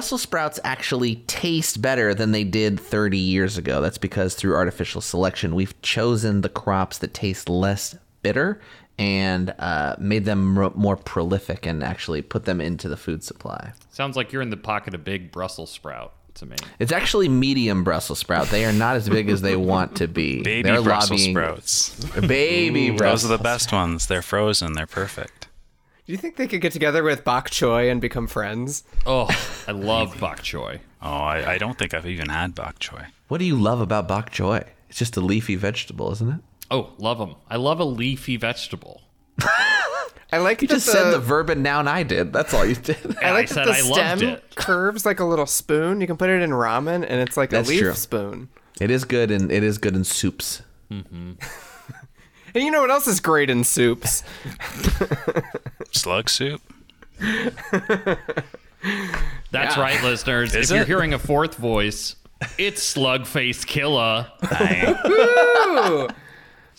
Yeah, Brussels sprouts actually taste better than they did 30 years ago. That's because through artificial selection, we've chosen the crops that taste less bitter and uh, made them r- more prolific and actually put them into the food supply. Sounds like you're in the pocket of big Brussels sprout to me. It's actually medium Brussels sprout. They are not as big as they want to be. Baby They're Brussels lobbying- sprouts. Baby Brussels. Those are the best ones. They're frozen. They're perfect. Do you think they could get together with bok choy and become friends? Oh, I love bok choy. Oh, I, I don't think I've even had bok choy. What do you love about bok choy? It's just a leafy vegetable, isn't it? Oh, love them. I love a leafy vegetable. I like You that just said the verb and noun I did. That's all you did. I like I that said the I loved stem it. curves like a little spoon. You can put it in ramen, and it's like That's a leaf true. spoon. It is good and it is good in soups. Mm-hmm. And you know what else is great in soups? Slug soup. That's Yeah. right, listeners. Is if you're it? hearing a fourth voice, it's Slugface Killa. I, Ooh.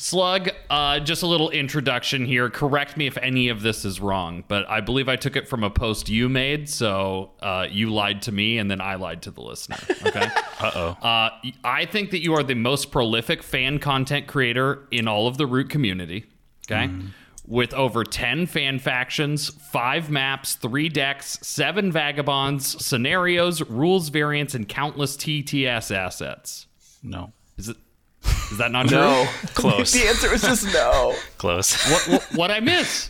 Slug, uh, just a little introduction here. Correct me if any of this is wrong, but I believe I took it from a post you made, so uh, you lied to me and then I lied to the listener. Okay. uh-oh. uh, I think that you are the most prolific fan content creator in all of the Root community. Okay. With over 10 fan factions, five maps, three decks, seven vagabonds, scenarios, rules variants, and countless TTS assets. No. Is that not true? No. Close. the answer was just no. Close. What, what, what I miss?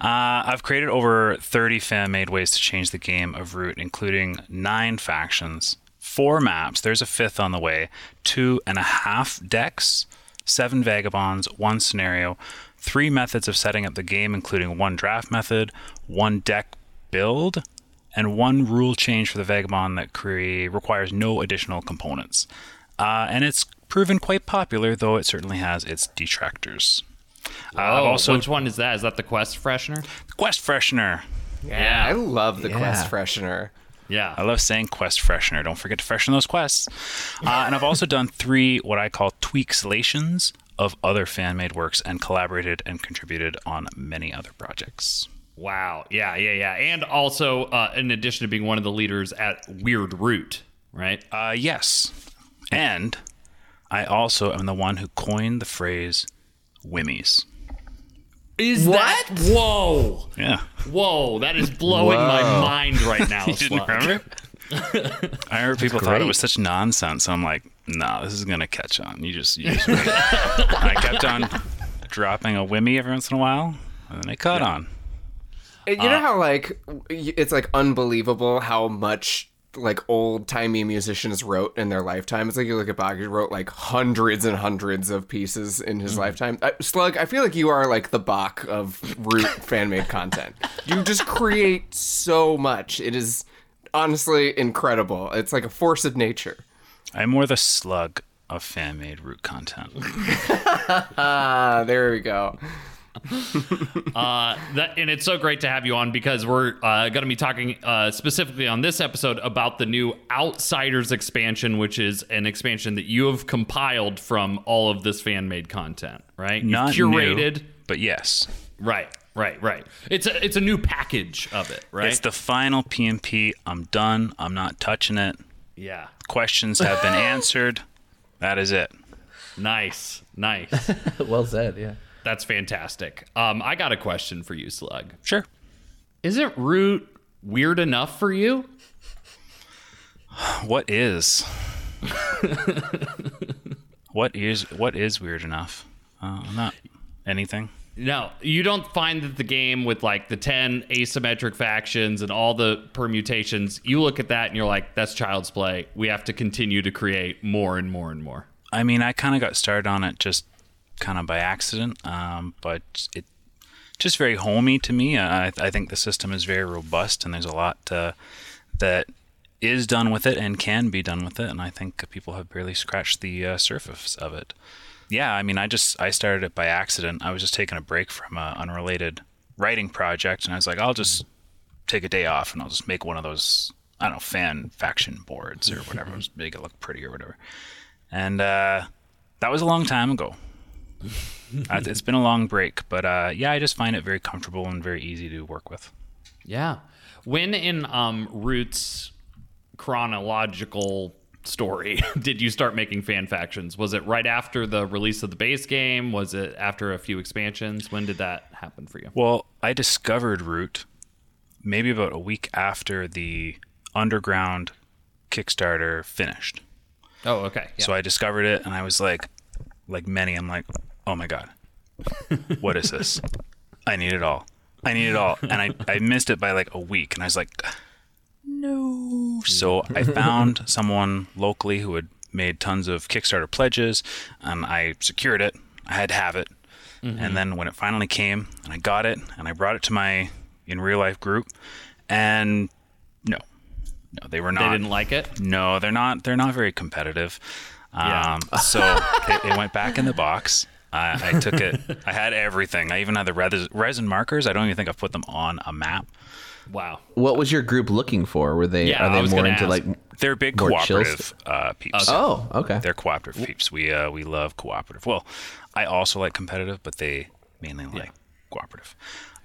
Uh, I've created over 30 fan-made ways to change the game of Root, including nine factions, four maps. There's a fifth on the way. Two and a half decks, seven vagabonds, one scenario, three methods of setting up the game, including one draft method, one deck build, and one rule change for the vagabond that cre- requires no additional components. Uh, and it's proven quite popular, though it certainly has its detractors. Uh, I've Oh, also which one is that? Is that the Quest freshener? The Quest Freshener. Yeah, I love the quest freshener. Yeah. I love saying quest freshener. Don't forget to freshen those quests. Uh, and I've also done three what I call tweaksalations of other fan made works and collaborated and contributed on many other projects. Wow. Yeah, yeah, yeah. And also, uh, in addition to being one of the leaders at Weird Root, right? Uh, yes. And I also am the one who coined the phrase wimmies. Is that? Whoa. Yeah. Whoa. That is blowing my mind right now. You didn't Slug. remember? I remember people thought it was such nonsense. So I'm like, no, this is gonna catch on. You just, you just. I kept on dropping a wimmy every once in a while, and then it caught on. You Uh, know how like it's like unbelievable how much like old timey musicians wrote in their lifetime. It's like you look at Bach, he wrote like hundreds and hundreds of pieces in his lifetime. Uh, Slug, I feel like you are like the Bach of root fan made content. You just create so much. It is honestly incredible. It's like a force of nature. I'm more the slug of fan made root content. There we go. Uh, that, and it's so great to have you on because we're uh, going to be talking uh, specifically on this episode about the new Outsiders expansion, which is an expansion that you have compiled from all of this fan made content, right? You've Not curated. new, but yes. Right, right, right. It's a it's a new package of it, right? It's the final PMP. I'm done. I'm not touching it. yeah. Questions have been answered. That is it. Nice, nice. well said, yeah. That's fantastic. Um, I got a question for you, Slug. Sure. Isn't Root weird enough for you? What is? what is what is weird enough? Uh, not anything. No, you don't find that the game with like the 10 asymmetric factions and all the permutations, you look at that and you're like, that's child's play. We have to continue to create more and more and more. I mean, I kind of got started on it just kind of by accident, um, but it just very homey to me. I, I think the system is very robust, and there's a lot uh, that is done with it and can be done with it, and I think people have barely scratched the uh, surface of it. Yeah, I mean, I just I started it by accident. I was just taking a break from an unrelated writing project, and I was like, I'll just take a day off, and I'll just make one of those I don't know fan faction boards or whatever, just make it look pretty or whatever. And uh, that was a long time ago. Uh, it's been a long break, but uh, yeah, I just find it very comfortable and very easy to work with. Yeah. When in um, Root's chronological story did you start making fan factions? Was it right after the release of the base game? Was it after a few expansions? When did that happen for you? Well, I discovered Root maybe about a week after the Underground Kickstarter finished. Oh, okay. Yeah. So I discovered it and I was like, like many, I'm like, oh my God, what is this? I need it all. I need it all. And I, I missed it by like a week and I was like, no. So I found someone locally who had made tons of Kickstarter pledges and I secured it. I had to have it. And then when it finally came and I got it and I brought it to my in real life group and no, no, they were not. they didn't like it? No, they're not. They're not very competitive. Yeah. Um, so it, it went back in the box. I, I took it. I had everything. I even had the res- resin markers. I don't even think I've put them on a map. Wow. What was your group looking for? Were they Yeah, are they was more gonna into ask. like They're big More chill cooperative uh, peeps. Oh, okay. They're cooperative peeps. We uh, we love cooperative. Well, I also like competitive, but they mainly like cooperative.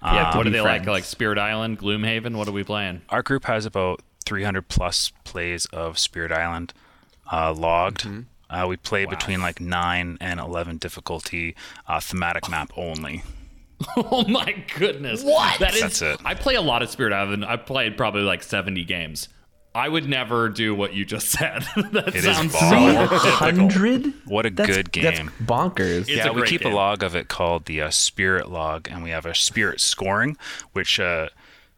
Yeah. to what do they like? friends. Like Spirit Island, Gloomhaven? What are we playing? Our group has about 300 plus plays of Spirit Island uh, logged. Uh, we play between like nine and 11 difficulty, uh, thematic map only. Oh my goodness. What? That is, That's it. I play a lot of Spirit Island. I played probably like 70 games. I would never do what you just said. that It is sounds so hundred. What a good That's game. bonkers. It's yeah, we keep game. a log of it called the uh, spirit log, and we have a spirit scoring, which uh,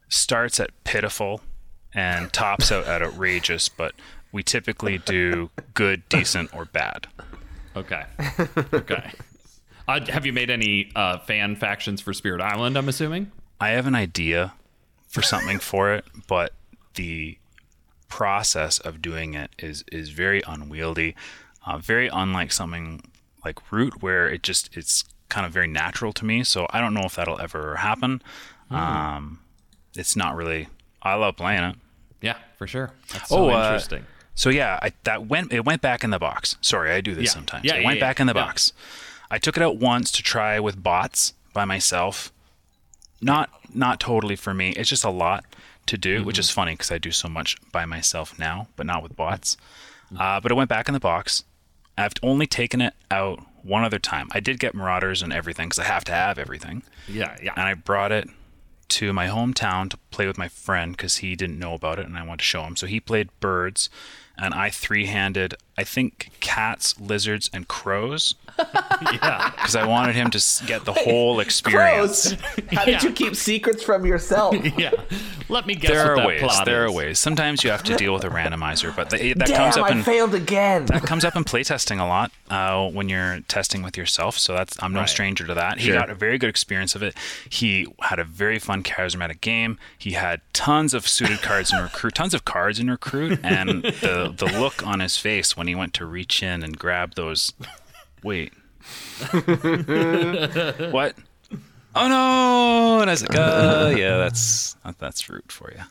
starts at pitiful and tops out at outrageous. But we typically do good, decent, or bad. Okay. Okay. Uh, have you made any uh, fan factions for Spirit Island, I'm assuming? I have an idea for something for it, but the process of doing it is is very unwieldy, uh, very unlike something like Root, where it just it's kind of very natural to me. So I don't know if that'll ever happen. Um, it's not really. I love playing it. Yeah, for sure. That's so Oh, uh, interesting. So yeah, I, that went it went back in the box. Sorry, I do this Yeah. sometimes. Yeah, it yeah, went yeah. back in the box. I took it out once to try with bots by myself. Not not totally for me. It's just a lot to do, which Mm-hmm. is funny because I do so much by myself now, but not with bots. Mm-hmm. Uh, but it went back in the box. I've only taken it out one other time. I did get Marauders and everything because I have to have everything Yeah, yeah. and I brought it to my hometown to play with my friend because he didn't know about it and I wanted to show him. So he played birds, and I three handed, I think, cats, lizards, and crows yeah. because I wanted him to get the whole experience. How did you keep secrets from yourself? Yeah. Let me guess There what are that ways. plot There is. are ways. Sometimes you have to deal with a randomizer, but the, that Damn, comes up I in failed again. that comes up in playtesting a lot uh, when you're testing with yourself. So that's I'm no Right. stranger to that. He Sure. got a very good experience of it. He had a very fun charismatic game. He had tons of suited cards in recruit, tons of cards in recruit, and the the look on his face when he went to reach in and grab those. Wait. what? Oh no! And I was like, uh, yeah, that's uh, that's root for you.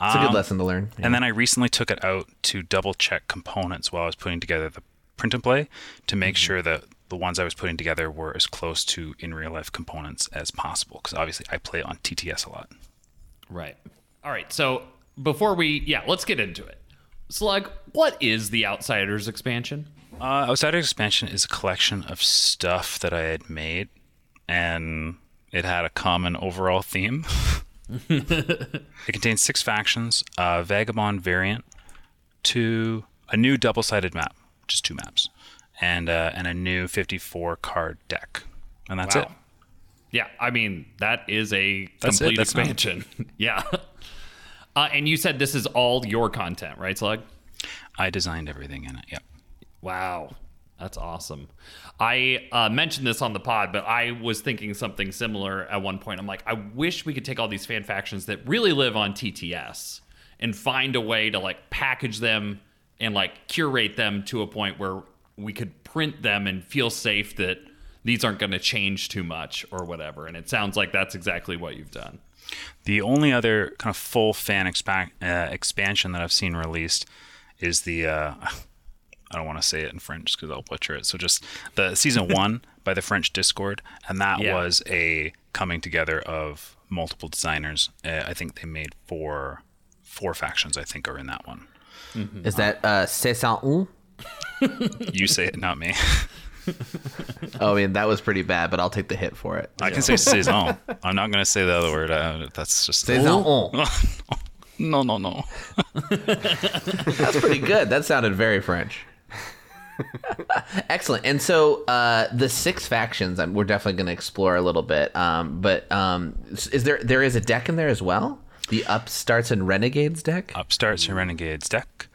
It's a good um, lesson to learn. And then I recently took it out to double check components while I was putting together the print and play to make mm-hmm. sure that the ones I was putting together were as close to in real life components as possible. Because obviously I play on TTS a lot. Right. All right. So before we, yeah, let's get into it. Slug, what is the Outsiders expansion? Uh, Outsiders Expansion is a collection of stuff that I had made, and it had a common overall theme. it contains six factions, a vagabond variant, two a new double-sided map, just two maps, and uh, and a new 54 card deck, and that's Wow. it. Yeah, I mean that is a That's complete expansion. yeah. Uh, and you said this is all your content, right, Slug? I designed everything in it. Yep. Wow, that's awesome. I uh, mentioned this on the pod, but I was thinking something similar at one point. I'm like, I wish we could take all these fan factions that really live on TTS and find a way to like package them and like curate them to a point where we could print them and feel safe that these aren't going to change too much or whatever. And it sounds like that's exactly what you've done. The only other kind of full fan expa- uh, expansion that I've seen released is the. Uh, I don't want to say it in French because I'll butcher it. So just the season one by the French Discord, and that Yeah. was a coming together of multiple designers. Uh, I think they made four four factions. I think are in that one. Is that uh, Saison Un? You say it, not me. Oh, I mean, that was pretty bad, but I'll take the hit for it. I can say saison. I'm not going to say the other word. Uh, that's just Saison Un. no, no, no. That's pretty good. That sounded very French. Excellent. And so uh, the six factions, we're definitely going to explore a little bit. Um, but um, is there there is a deck in there as well? The Upstarts and Renegades deck. Upstarts and Renegades deck.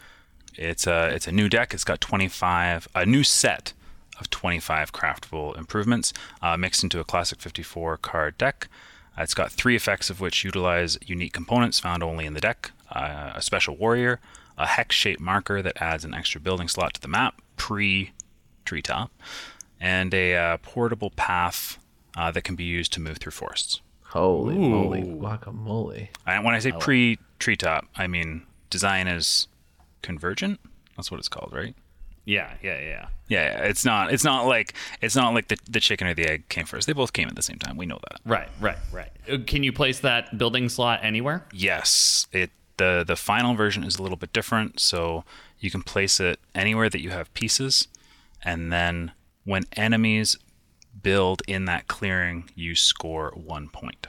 It's a it's a new deck. It's got 25 a new set of 25 craftable improvements uh, mixed into a classic 54 card deck. Uh, it's got three effects of which utilize unique components found only in the deck: uh, a special warrior, a hex-shaped marker that adds an extra building slot to the map pre treetop, and a uh, portable path uh, that can be used to move through forests. Holy moly, guacamole! And when I say pre treetop, I mean design is convergent. That's what it's called, right? Yeah, yeah, yeah. Yeah, yeah, it's not. It's not like it's not like the the chicken or the egg came first. They both came at the same time. We know that. Right, right, right. Uh, Can you place that building slot anywhere? Yes, it the the final version is a little bit different. So you can place it anywhere that you have pieces, and then when enemies build in that clearing, you score one point.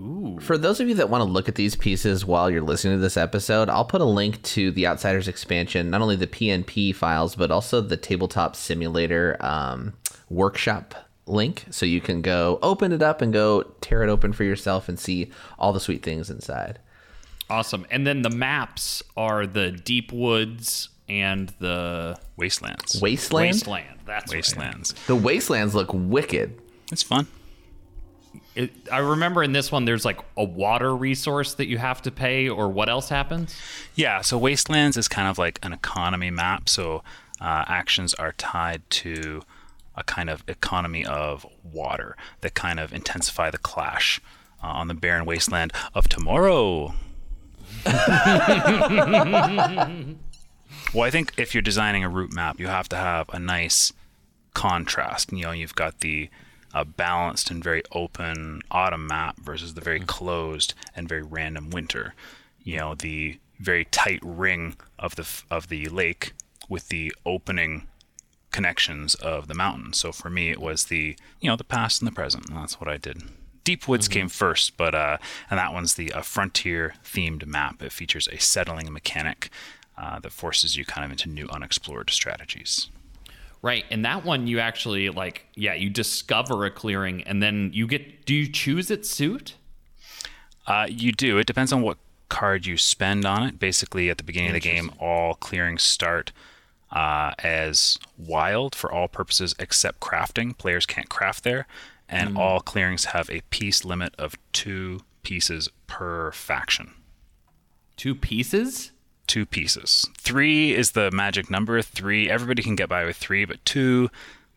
Ooh. For those of you that want to look at these pieces while you're listening to this episode, I'll put a link to the Outsiders expansion, not only the PNP files, but also the Tabletop Simulator um, workshop link. So you can go open it up and go tear it open for yourself and see all the sweet things inside. Awesome. And then the maps are the deep woods and the Wastelands. Wasteland? wasteland. That's right. Wastelands. The Wastelands look wicked. It's fun. It, I remember in this one, there's like a water resource that you have to pay, or what else happens? Yeah, so Wastelands is kind of like an economy map. So uh, actions are tied to a kind of economy of water that kind of intensify the clash uh, on the barren wasteland of tomorrow. well, I think if you're designing a Root map, you have to have a nice contrast. You know, you've got the uh, balanced and very open autumn map versus the very closed and very random winter. You know, the very tight ring of the of the lake with the opening connections of the mountain. So for me, it was the you know the past and the present. And that's what I did. Deep Woods came first, but uh, and that one's the uh, frontier themed map. It features a settling mechanic uh, that forces you kind of into new unexplored strategies. Right. And that one, you actually like, yeah, you discover a clearing, and then you get. Do you choose its suit? Uh, you do. It depends on what card you spend on it. Basically, at the beginning of the game, all clearings start uh, as wild for all purposes except crafting. Players can't craft there, and mm. all clearings have a piece limit of two pieces per faction. Two pieces. Two pieces. Three is the magic number. Three, everybody can get by with three, but two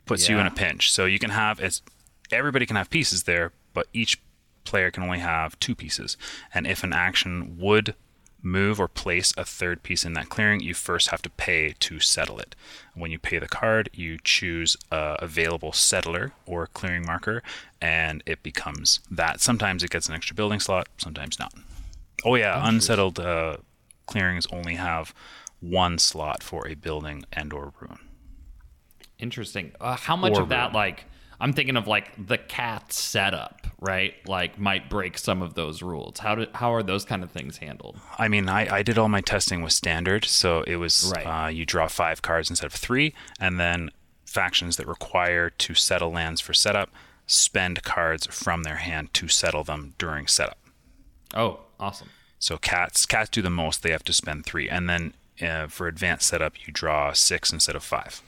puts you in a pinch. So you can have it's everybody can have pieces there, but each player can only have two pieces. And if an action would move or place a third piece in that clearing, you first have to pay to settle it. When you pay the card, you choose a available settler or clearing marker, and it becomes that. Sometimes it gets an extra building slot, sometimes not. Oh yeah, unsettled uh, clearings only have one slot for a building and or ruin. Interesting. Uh, how much Or of that, room. like, I'm thinking of like the cat setup, right? Like, might break some of those rules. How do how are those kind of things handled? I mean, I, I did all my testing with standard, so it was Right. uh, you draw five cards instead of three, and then factions that require to settle lands for setup spend cards from their hand to settle them during setup. Oh, awesome. So cats cats do the most; they have to spend three, and then uh, for advanced setup, you draw six instead of five.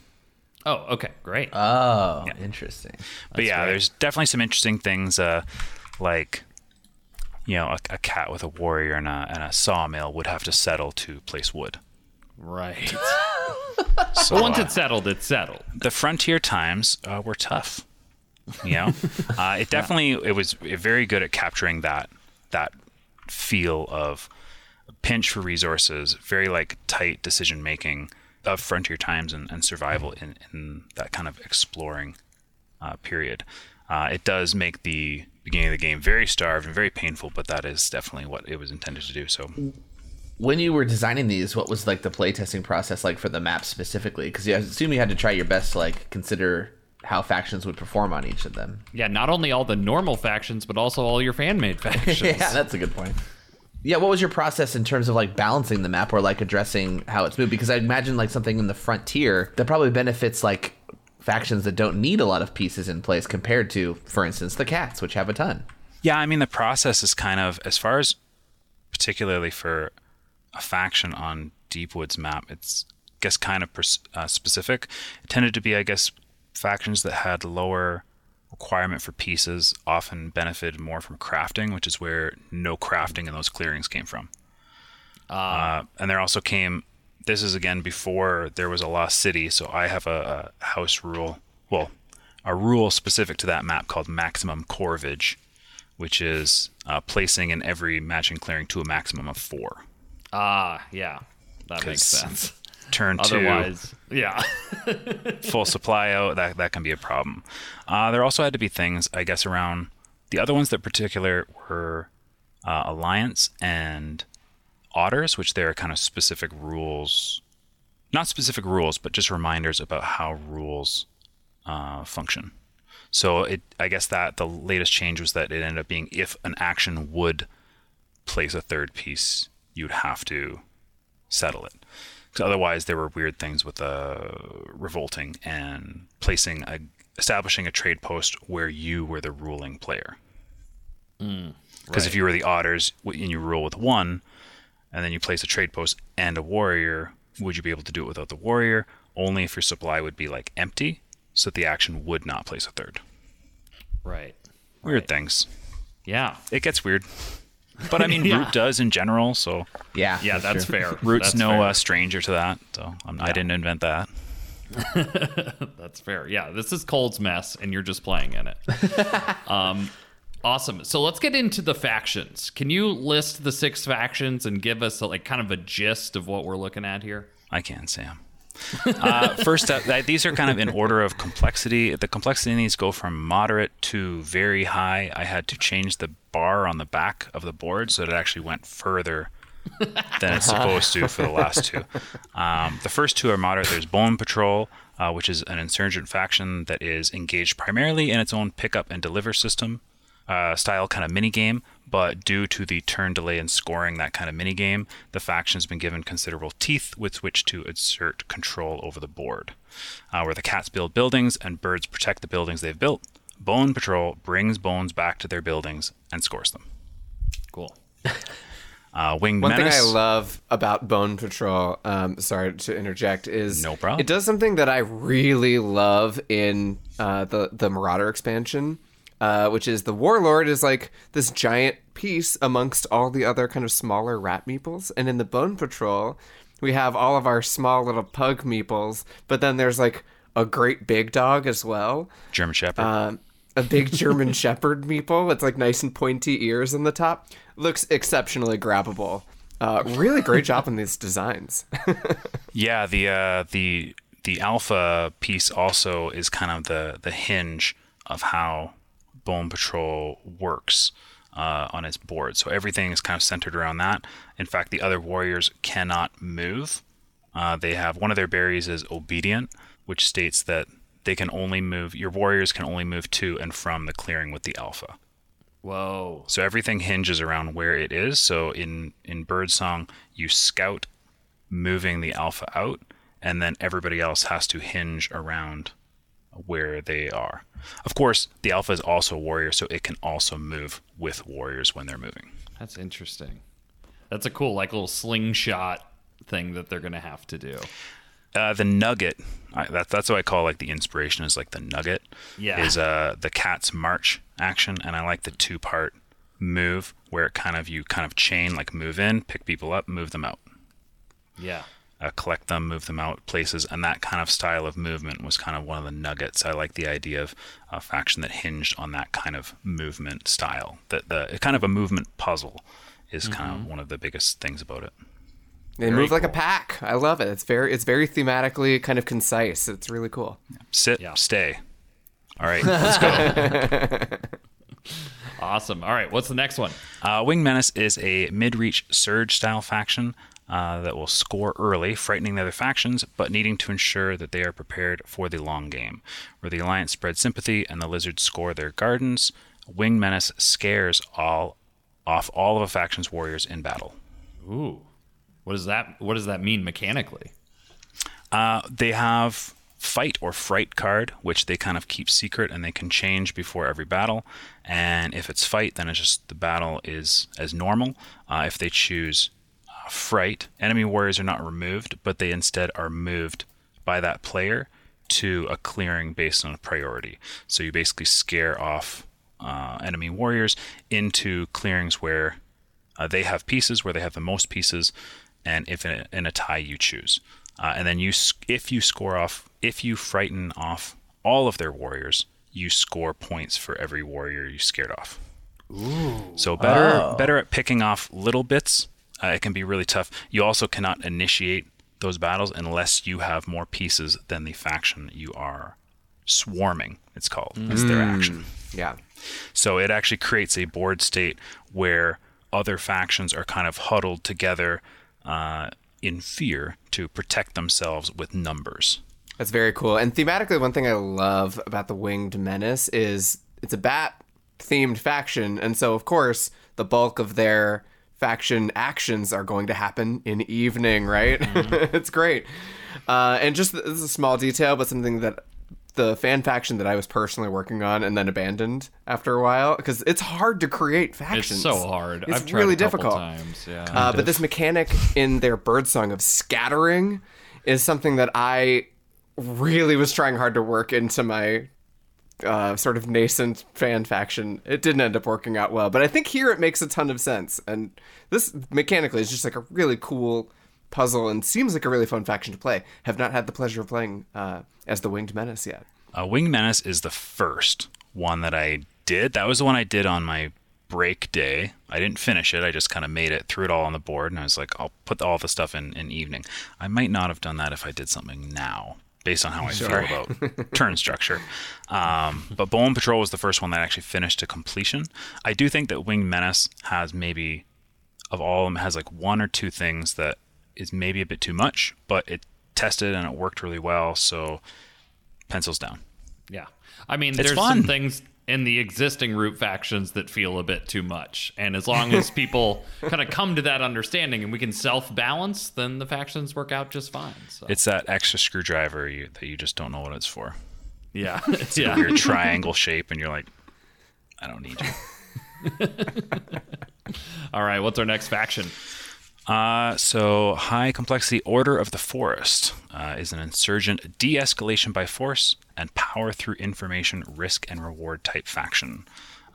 Oh, okay, great. Oh, interesting. but yeah, there's definitely some interesting things, uh, like you know, a, a cat with a warrior and a, and a sawmill would have to settle to place wood. right. So, once uh, it's settled, it's settled. the frontier times uh, were tough. You know, uh, it definitely it was very good at capturing that that feel of pinch for resources, very like tight decision making, of Frontier Times and, and survival in, in that kind of exploring uh, period. Uh, it does make the beginning of the game very starved and very painful, but that is definitely what it was intended to do. So when you were designing these, what was like the playtesting process like for the map specifically? Because I assume you had to try your best to like consider how factions would perform on each of them. Yeah, not only all the normal factions, but also all your fan made factions. yeah, that's a good point. Yeah, what was your process in terms of like balancing the map or like addressing how it's moved? Because I imagine like something in the frontier that probably benefits like factions that don't need a lot of pieces in place compared to, for instance, the cats, which have a ton. Yeah, I mean the process is kind of as far as particularly for a faction on Deep Woods map, it's I guess kind of pers- uh, specific. It tended to be, I guess, factions that had lower requirement for pieces often benefited more from crafting, which is where no crafting in those clearings came from. Uh, and there also came. This is again before there was a lost city, so I have a, a house rule. Well, a rule specific to that map called maximum corvage, which is uh, placing in every matching clearing to a maximum of four. Ah, yeah, that makes sense. Turn two, Otherwise, yeah. full supply out, that that can be a problem. Uh, there also had to be things, I guess, around the other ones that particular were uh, alliance and otters, which there are kind of specific rules, not specific rules, but just reminders about how rules uh, function. So it, I guess that the latest change was that it ended up being if an action would place a third piece, you'd have to settle it. 'Cause otherwise, there were weird things with uh, revolting and placing a establishing a trade post where you were the ruling player. Because if you were the otters and you rule with one, and then you place a trade post and a warrior, would you be able to do it without the warrior? Only if your supply would be like empty, so that the action would not place a third. right. Weird Right. things. Yeah. It gets weird, but I mean, Yeah. root does in general. So Yeah, Yeah, that's, true. fair. root's That's no fair. uh, stranger to that. So I'm, I didn't invent that. That's fair. Yeah, this is Cole's mess, and you're just playing in it. um, awesome. So let's get into the factions. Can you list the six factions and give us like kind of a gist of what we're looking at here? I can, Sam. uh, first up, these are kind of in order of complexity. The complexity in these go from moderate to very high. I had to change the bar on the back of the board so it actually went further than it's supposed to for the last two. Um, the first two are moderate. There's Bone Patrol, uh, which is an insurgent faction that is engaged primarily in its own pickup and deliver system uh, style kind of mini game, but due to the turn delay in scoring that kind of mini game, the faction's been given considerable teeth with which to exert control over the board. Uh, where the cats build buildings and birds protect the buildings they've built, Bone Patrol brings bones back to their buildings and scores them. Cool. Uh, Winged One Menace. thing I love about Bone Patrol, um, sorry to interject, is No problem. It does something that I really love in uh, the the Marauder expansion, uh, which is the Warlord is like this giant piece amongst all the other kind of smaller rat meeples, and in the Bone Patrol, we have all of our small little pug meeples, but then there's like a great big dog as well. German Shepherd. Um, a big German Shepherd meeple. It's like nice and pointy ears on the top. Looks exceptionally grabbable. Uh, really great job on these designs. Yeah, the uh, the the alpha piece also is kind of the the hinge of how Bone Patrol works uh, on its board. So everything is kind of centered around that. In fact, the other warriors cannot move. Uh, they have one of their berries is obedient, which states that they can only move. Your warriors can only move to and from the clearing with the alpha. Whoa. So everything hinges around where it is. So in in Birdsong, you scout moving the alpha out, and then everybody else has to hinge around where they are. Of course, the alpha is also a warrior, so it can also move with warriors when they're moving. That's interesting. That's a cool, like, little slingshot thing that they're going to have to do. Uh, the nugget, I, that, that's what I call like the inspiration is like the nugget. Yeah. Is uh the cat's march action, and I like the two part move where it kind of you kind of chain like move in, pick people up, move them out. Yeah. uh, collect them, move them out places, and that kind of style of movement was kind of one of the nuggets. I like the idea of a faction that hinged on that kind of movement style. That the kind of a movement puzzle is kind of one of the biggest things about it. They move like a pack. I love it. It's very it's very thematically kind of concise. It's really cool. Sit, Yeah. stay. All right, let's go. Awesome. All right, what's the next one? Uh, Wing Menace is a mid-reach surge style faction uh, that will score early, frightening the other factions, but needing to ensure that they are prepared for the long game. Where the Alliance spreads sympathy and the Lizards score their gardens, Wing Menace scares all off all of a faction's warriors in battle. Ooh. What does that what does that mean mechanically? Uh, they have fight or fright card, which they kind of keep secret and they can change before every battle. And if it's fight, then it's just the battle is as normal. Uh, if they choose uh, fright, enemy warriors are not removed, but they instead are moved by that player to a clearing based on a priority. So you basically scare off uh, enemy warriors into clearings where uh, they have pieces, where they have the most pieces, and if in a, in a tie you choose. Uh, and then you, if you score off, if you frighten off all of their warriors, you score points for every warrior you scared off. Ooh. So better, better at picking off little bits. Uh, it can be really tough. You also cannot initiate those battles unless you have more pieces than the faction you are swarming. It's called. It's their action. Yeah. So it actually creates a board state where other factions are kind of huddled together uh, in fear to protect themselves with numbers. That's very cool. And thematically, one thing I love about the Winged Menace is it's a bat themed faction. And so, of course, the bulk of their faction actions are going to happen in evening, right? it's great. Uh, and just this is a small detail, but something that the fan faction that I was personally working on and then abandoned after a while because it's hard to create factions. It's so hard. It's I've tried really difficult. times. Yeah. Uh, but this mechanic in their birdsong of scattering is something that I really was trying hard to work into my uh, sort of nascent fan faction. It didn't end up working out well, but I think here it makes a ton of sense. And this mechanically is just like a really cool puzzle and seems like a really fun faction to play. Have not had the pleasure of playing uh, as the Winged Menace yet. Uh, Wing Menace is the first one that I did. That was the one I did on my break day. I didn't finish it. I just kind of made it, threw it all on the board, and I was like, I'll put all the stuff in in evening. I might not have done that if I did something now, based on how I feel about turn structure. Um, but Bone Patrol was the first one that I actually finished to completion. I do think that Winged Menace has maybe of all of them has like one or two things that is maybe a bit too much, but it tested and it worked really well. So pencils down. Yeah. I mean, It's there's fun. some things in the existing root factions that feel a bit too much. And as long as people kind of come to that understanding and we can self balance, then the factions work out just fine. So, It's that extra screwdriver you, that you just don't know what it's for. yeah. yeah. Weird triangle shape, and you're like, I don't need you. All right. What's our next faction? Uh, so, High Complexity Order of the Forest uh, is an insurgent de escalation by force and power through information, risk, and reward type faction,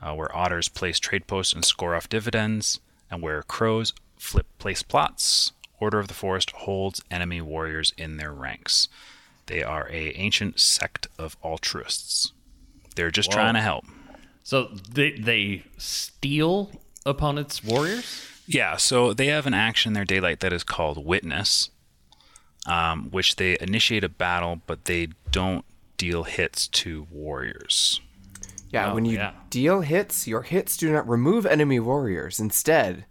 uh, where otters place trade posts and score off dividends, and where crows flip place plots. Order of the Forest holds enemy warriors in their ranks. They are a ancient sect of altruists. They're just trying to help. So they, they steal opponents' warriors? Yeah, so they have an action in their daylight that is called Witness, um, which they initiate a battle, but they don't deal hits to warriors. Yeah, Oh, when you yeah. deal hits, your hits do not remove enemy warriors. Instead,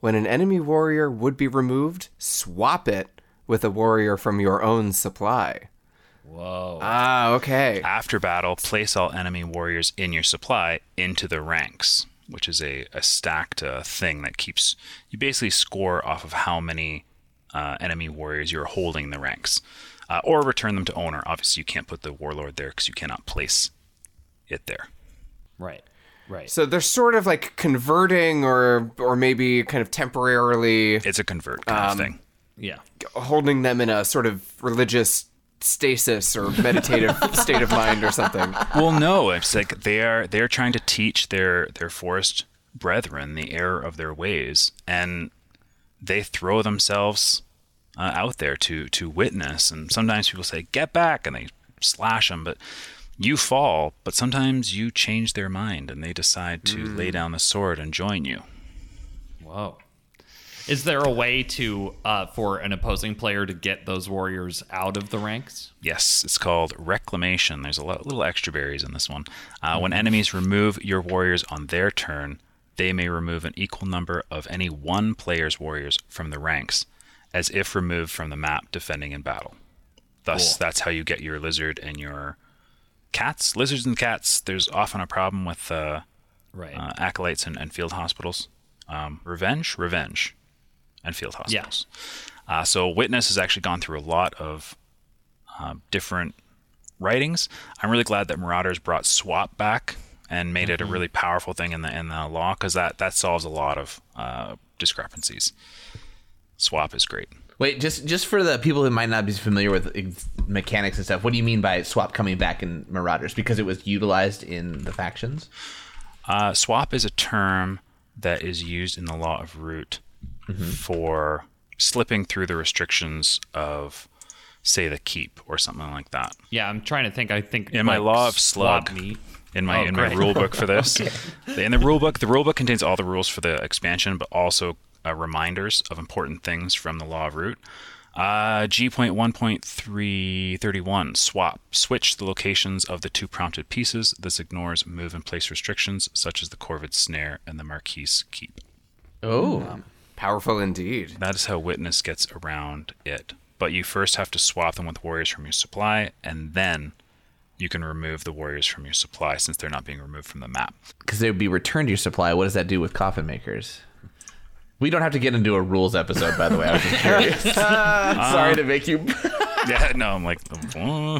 when an enemy warrior would be removed, swap it with a warrior from your own supply. Whoa. Ah, okay. After battle, place all enemy warriors in your supply into the ranks, which is a, a stacked uh, thing that keeps you basically score off of how many uh, enemy warriors you're holding in the ranks, uh, or return them to owner. Obviously, you can't put the warlord there because you cannot place it there. right. Right. So they're sort of like converting or or maybe kind of temporarily It's a convert kind of thing. yeah. holding them in a sort of religious stasis or meditative state of mind or something. well no it's like they are they're trying to teach their their forest brethren the error of their ways and they throw themselves uh, out there to to witness and sometimes people say get back and they slash them but you fall but sometimes you change their mind and they decide to lay down the sword and join you Whoa. Is there a way to uh, for an opposing player to get those warriors out of the ranks? Yes, it's called Reclamation. There's a lot, little extra berries in this one. Uh, when enemies remove your warriors on their turn, they may remove an equal number of any one player's warriors from the ranks, as if removed from the map defending in battle. Thus, Cool. that's how you get your lizard and your cats. Lizards and cats, there's often a problem with uh, Right. uh, acolytes and, and field hospitals. Um, revenge, revenge, and field hospitals. Uh, so Witness has actually gone through a lot of uh, different writings. I'm really glad that Marauders brought swap back and made it a really powerful thing in the in the law because that that solves a lot of uh, discrepancies. Swap is great. Wait, just just for the people who might not be familiar with mechanics and stuff, what do you mean by swap coming back in Marauders? Because it was utilized in the factions. Uh, swap is a term that is used in the law of root for slipping through the restrictions of, say, the keep or something like that. yeah, I'm trying to think. I think In my law of swap slug, meat. in my Oh, in my rule book for this, in the rule book, the rule book contains all the rules for the expansion, but also uh, reminders of important things from the law of root. Uh, G.1.331 swap switch the locations of the two prompted pieces. This ignores move and place restrictions such as the Corvid snare and the Marquise keep. Oh, Powerful indeed. That is how Witness gets around it. But you first have to swap them with warriors from your supply, and then you can remove the warriors from your supply since they're not being removed from the map. because they would be returned to your supply. What does that do with coffin makers? We don't have to get into a rules episode, by the way. I was just curious. Sorry to make you. yeah, no, I'm like, uh,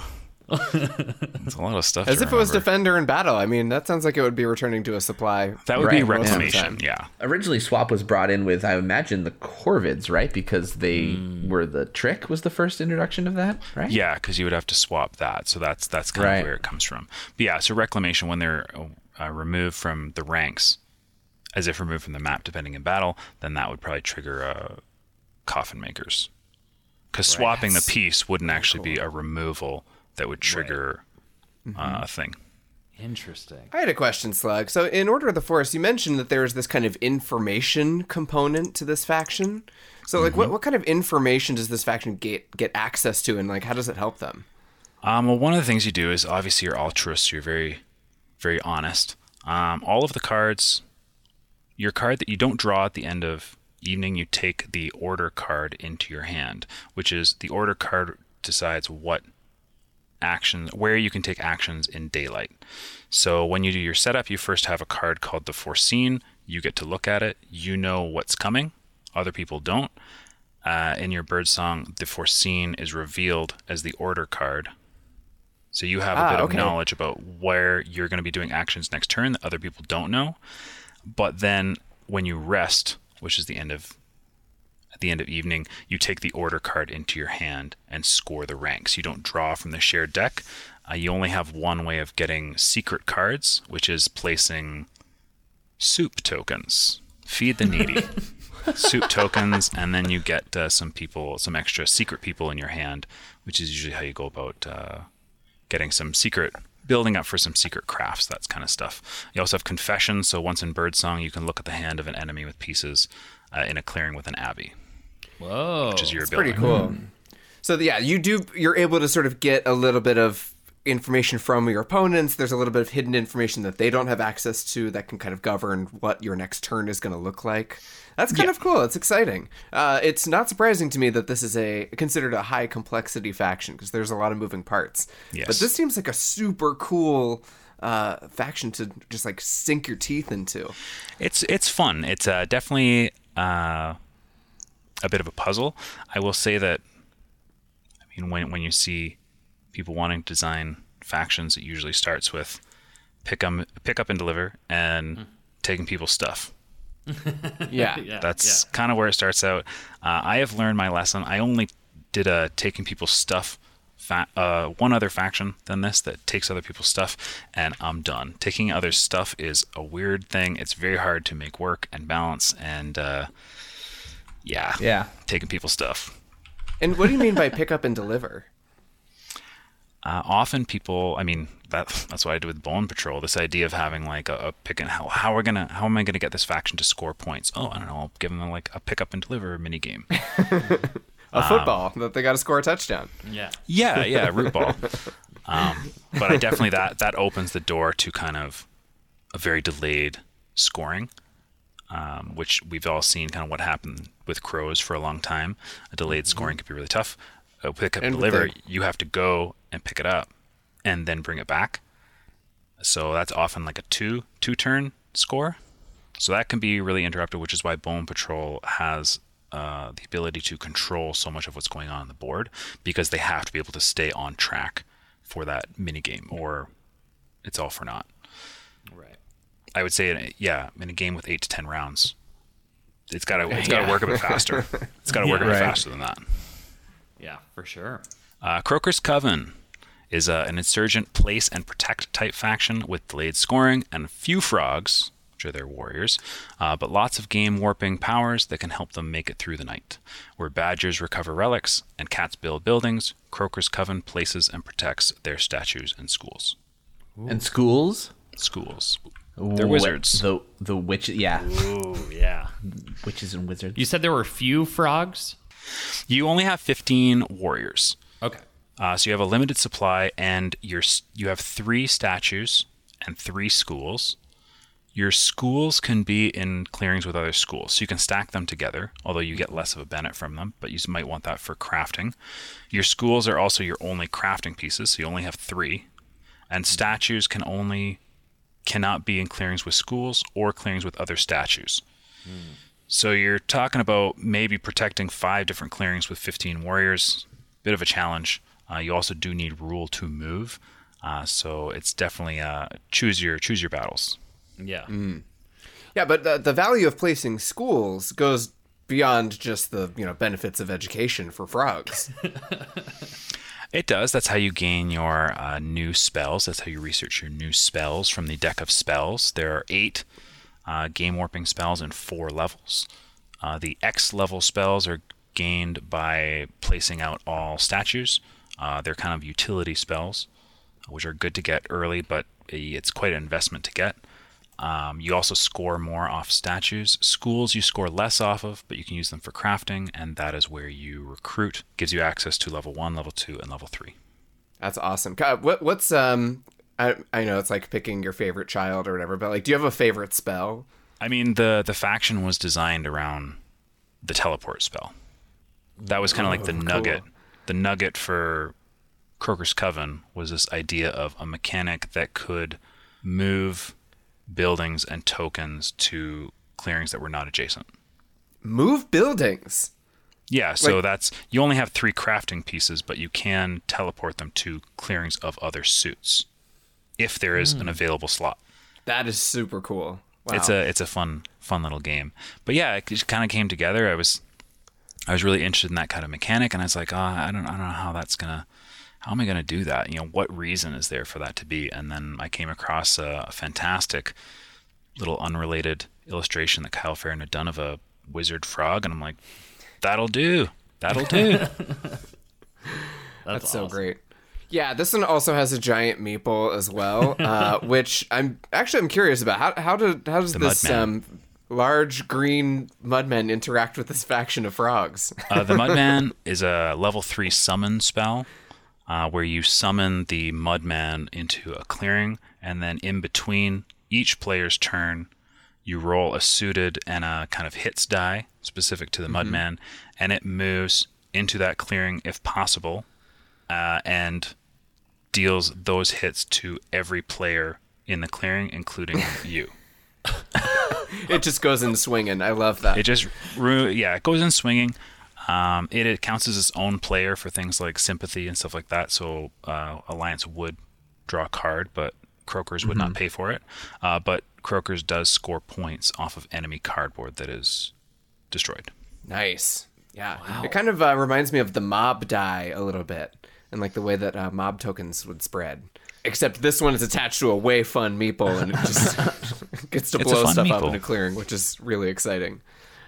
it's a lot of stuff. As to if it was defender in battle. I mean, that sounds like it would be returning to a supply. That would be Right, most of the reclamation. Yeah, Originally, swap was brought in with, I imagine, the Corvids, right? Because they were the trick was the first introduction of that, right? yeah, because you would have to swap that. So that's that's kind Right. of where it comes from. But yeah, so reclamation when they're uh, removed from the ranks, as if removed from the map, depending in battle, then that would probably trigger uh, coffin makers. Because swapping the piece wouldn't actually be a removal that would trigger uh, a thing. Interesting. I had a question, Slug. So, in Order of the Forest, you mentioned that there is this kind of information component to this faction. So, like, what, what kind of information does this faction get get access to, and like, how does it help them? Um, well, one of the things you do is obviously you're altruist. You're very, very honest. Um, all of the cards, your card that you don't draw at the end of evening, you take the order card into your hand, which is the order card decides what actions, where you can take actions in daylight. So when you do your setup, you first have a card called the foreseen. You get to look at it. You know what's coming. Other people don't. Uh, in your birdsong, the foreseen is revealed as the order card. So you have a Ah, bit okay. of knowledge about where you're going to be doing actions next turn that other people don't know. But then when you rest, which is the end of at the end of evening, you take the order card into your hand and score the ranks. You don't draw from the shared deck. Uh, you only have one way of getting secret cards, which is placing soup tokens. Feed the needy. soup tokens, and then you get uh, some people, some extra secret people in your hand, which is usually how you go about uh, getting some secret, building up for some secret crafts, that kind of stuff. You also have confession, so once in Birdsong, you can look at the hand of an enemy with pieces uh, in a clearing with an abbey, Whoa. which is your Pretty ability. cool. So, yeah, you do. You're able to sort of get a little bit of information from your opponents. There's a little bit of hidden information that they don't have access to that can kind of govern what your next turn is going to look like. That's kind of cool. It's exciting. Uh, it's not surprising to me that this is a considered a high complexity faction because there's a lot of moving parts. Yes. But this seems like a super cool uh, faction to just like sink your teeth into. It's it's fun. It's uh, definitely uh, a bit of a puzzle. I will say that. I mean, when when you see people wanting to design factions, it usually starts with pick up pick up and deliver and taking people's stuff. Yeah. yeah, That's kind of where it starts out. Uh, I have learned my lesson. I only did a taking people's stuff. Fa- uh, one other faction than this that takes other people's stuff, and I'm done. Taking other stuff is a weird thing. It's very hard to make work and balance, and uh, yeah, Yeah. taking people's stuff. And what do you mean by pick up and deliver? uh, often people, I mean, that that's what I did with Bone Patrol. This idea of having like a, a pick and how how are gonna how am I gonna get this faction to score points? Oh, I don't know. I'll give them like a pick up and deliver mini game. A football that they got to score a touchdown. Yeah. Yeah, yeah, root ball. Um, but I definitely that that opens the door to kind of a very delayed scoring, um, which we've all seen kind of what happened with crows for a long time. A delayed scoring could be really tough. A pick up And and deliver, the- you have to go and pick it up, and then bring it back. So that's often like a two two turn score. So that can be really interrupted, which is why Bone Patrol has uh, the ability to control so much of what's going on on the board because they have to be able to stay on track for that mini game, or it's all for naught. Right. I would say, yeah, in a game with eight to ten rounds, it's got to it's got to Yeah. work a bit faster. It's got to work a bit Right. faster than that. Yeah, for sure. Uh, Croker's Coven is uh, an insurgent place and protect type faction with delayed scoring and few frogs, which are their warriors, uh, but lots of game warping powers that can help them make it through the night. Where badgers recover relics and cats build buildings, Croker's Coven places and protects their statues and schools. And schools? Schools. They're wizards. The the witch yeah. Ooh, yeah. Witches and wizards. You said there were a few frogs? You only have 15 warriors. Okay. Uh, so you have a limited supply, and your you have three statues and three schools. Your schools can be in clearings with other schools, so you can stack them together. Although you get less of a benefit from them, but you might want that for crafting. Your schools are also your only crafting pieces, so you only have three. And statues can only cannot be in clearings with schools or clearings with other statues. So you're talking about maybe protecting five different clearings with 15 warriors. Bit of a challenge. Uh, you also do need rule to move, uh, so it's definitely uh, choose your choose your battles. Yeah. Yeah, but the, the value of placing schools goes beyond just the you know benefits of education for frogs. It does. That's how you gain your uh, new spells. That's how you research your new spells from the deck of spells. There are eight uh, game warping spells in four levels. Uh, the X level spells are gained by placing out all statues. Uh, they're kind of utility spells, which are good to get early, but it's quite an investment to get. Um, you also score more off statues. Schools you score less off of, but you can use them for crafting, and that is where you recruit. Gives you access to level one, level two, and level three. That's awesome. What what's um I I know it's like picking your favorite child or whatever, but like do you have a favorite spell? I mean, the the faction was designed around the teleport spell. That was kind of like the nugget. The nugget for Croker's Coven was this idea of a mechanic that could move buildings and tokens to clearings that were not adjacent. Move buildings. Yeah, so Like- that's you only have three crafting pieces, but you can teleport them to clearings of other suits if there is an hmm. available slot. That is super cool. Wow. It's a it's a fun fun little game. But yeah, it just kind of came together. I was I was really interested in that kind of mechanic, and I was like, oh, I don't I don't know how that's gonna how am I gonna do that? You know, what reason is there for that to be? And then I came across a, a fantastic little unrelated illustration that Kyle Ferrin had done of a wizard frog, and I'm like, that'll do. That'll do. That's so great. Yeah, this one also has a giant meeple as well, uh, which I'm actually I'm curious about. How how do how does this um, large green mudmen interact with this faction of frogs? Uh, the Mudman is a level three summon spell uh, where you summon the Mudman into a clearing, and then in between each player's turn, you roll a suited and a kind of hits die specific to the Mudman, and it moves into that clearing if possible, uh, and deals those hits to every player in the clearing, including you. it just goes in swinging. I love that. It just, yeah, it goes in swinging. Um, it, it counts as its own player for things like sympathy and stuff like that. So uh, Alliance would draw a card, but Croakers would not pay for it. Uh, but Croakers does score points off of enemy cardboard that is destroyed. Nice. Yeah. Wow. It kind of uh, reminds me of the mob die a little bit, and like the way that uh, mob tokens would spread. Except this one is attached to a way fun meeple, and it just gets to It's blow fun stuff up meeple. in a clearing, which is really exciting.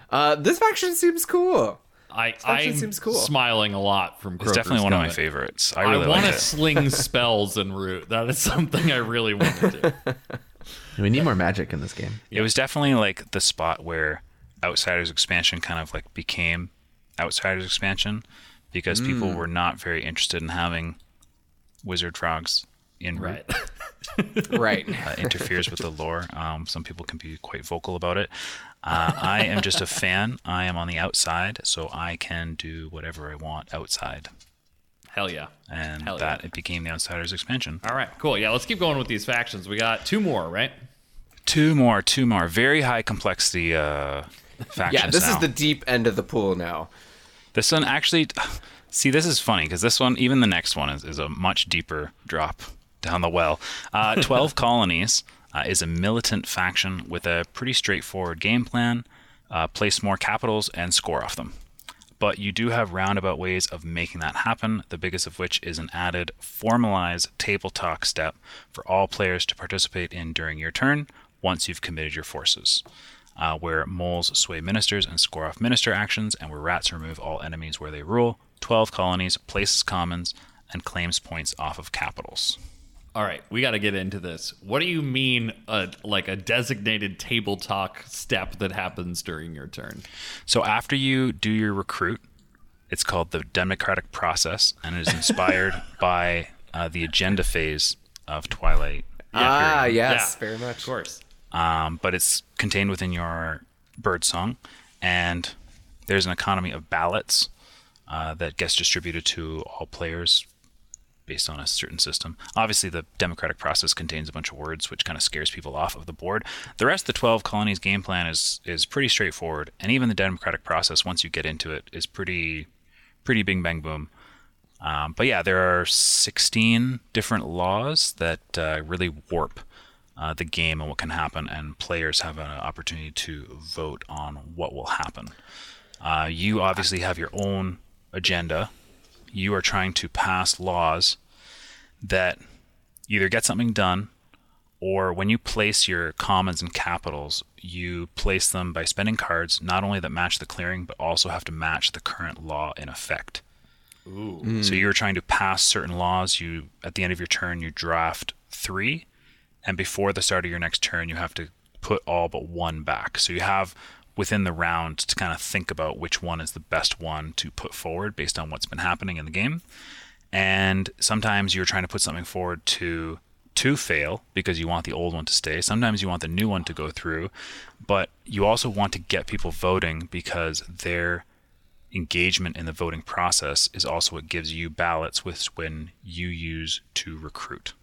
Uh, this faction seems cool. I Expansion I'm seems cool. smiling a lot from. It's definitely Croker's one of my favorites. I I, really want to sling spells in Root. That is something I really want to do. We need more magic in this game. It was definitely like the spot where Outsiders expansion kind of like became Outsiders expansion because people Mm. were not very interested in having wizard frogs in root. Right. Right. uh, interferes with the lore. Um, some people can be quite vocal about it. Uh, I am just a fan. I am on the outside, so I can do whatever I want outside, Hell yeah. and Hell that yeah. it became the Outsiders expansion. All right. Cool. Yeah. Let's keep going with these factions. We got two more, right? Two more, two more, very high complexity uh, factions. Yeah, this is the deep end of the pool now. This one actually, see, this is funny because this one, even the next one, is, is a much deeper drop down the well. Uh, 12 Colonies uh, is a militant faction with a pretty straightforward game plan uh, place more capitals and score off them. But you do have roundabout ways of making that happen, the biggest of which is an added formalized table talk step for all players to participate in during your turn once you've committed your forces uh, where moles sway ministers and score off minister actions, and where rats remove all enemies where they rule. 12 colonies, places commons, and claims points off of capitals. All right, we got to get into this. What do you mean, uh, like a designated table talk step that happens during your turn? So after you do your recruit, it's called the democratic process, and it is inspired by uh, the agenda phase of Twilight. ah, Imperium. yes, Yeah. very much. Of course. um, but it's contained within your bird song, and there's an economy of ballots uh, that gets distributed to all players based on a certain system. Obviously, the democratic process contains a bunch of words, which kind of scares people off of the board. The rest of the 12 colonies game plan is is pretty straightforward, and even the democratic process, once you get into it, is pretty pretty bing bang boom. Um, but yeah, there are 16 different laws that uh, really warp uh, the game and what can happen, and players have an opportunity to vote on what will happen. Uh, you obviously have your own agenda. You are trying to pass laws that either get something done, or when you place your commons and capitals, you place them by spending cards not only that match the clearing, but also have to match the current law in effect. So you're trying to pass certain laws. You at the end of your turn, you draft three, and before the start of your next turn, you have to put all but one back. So you have within the round to kind of think about which one is the best one to put forward based on what's been happening in the game. And sometimes you're trying to put something forward to to fail because you want the old one to stay. Sometimes you want the new one to go through, but you also want to get people voting because their engagement in the voting process is also what gives you ballots when you use to recruit.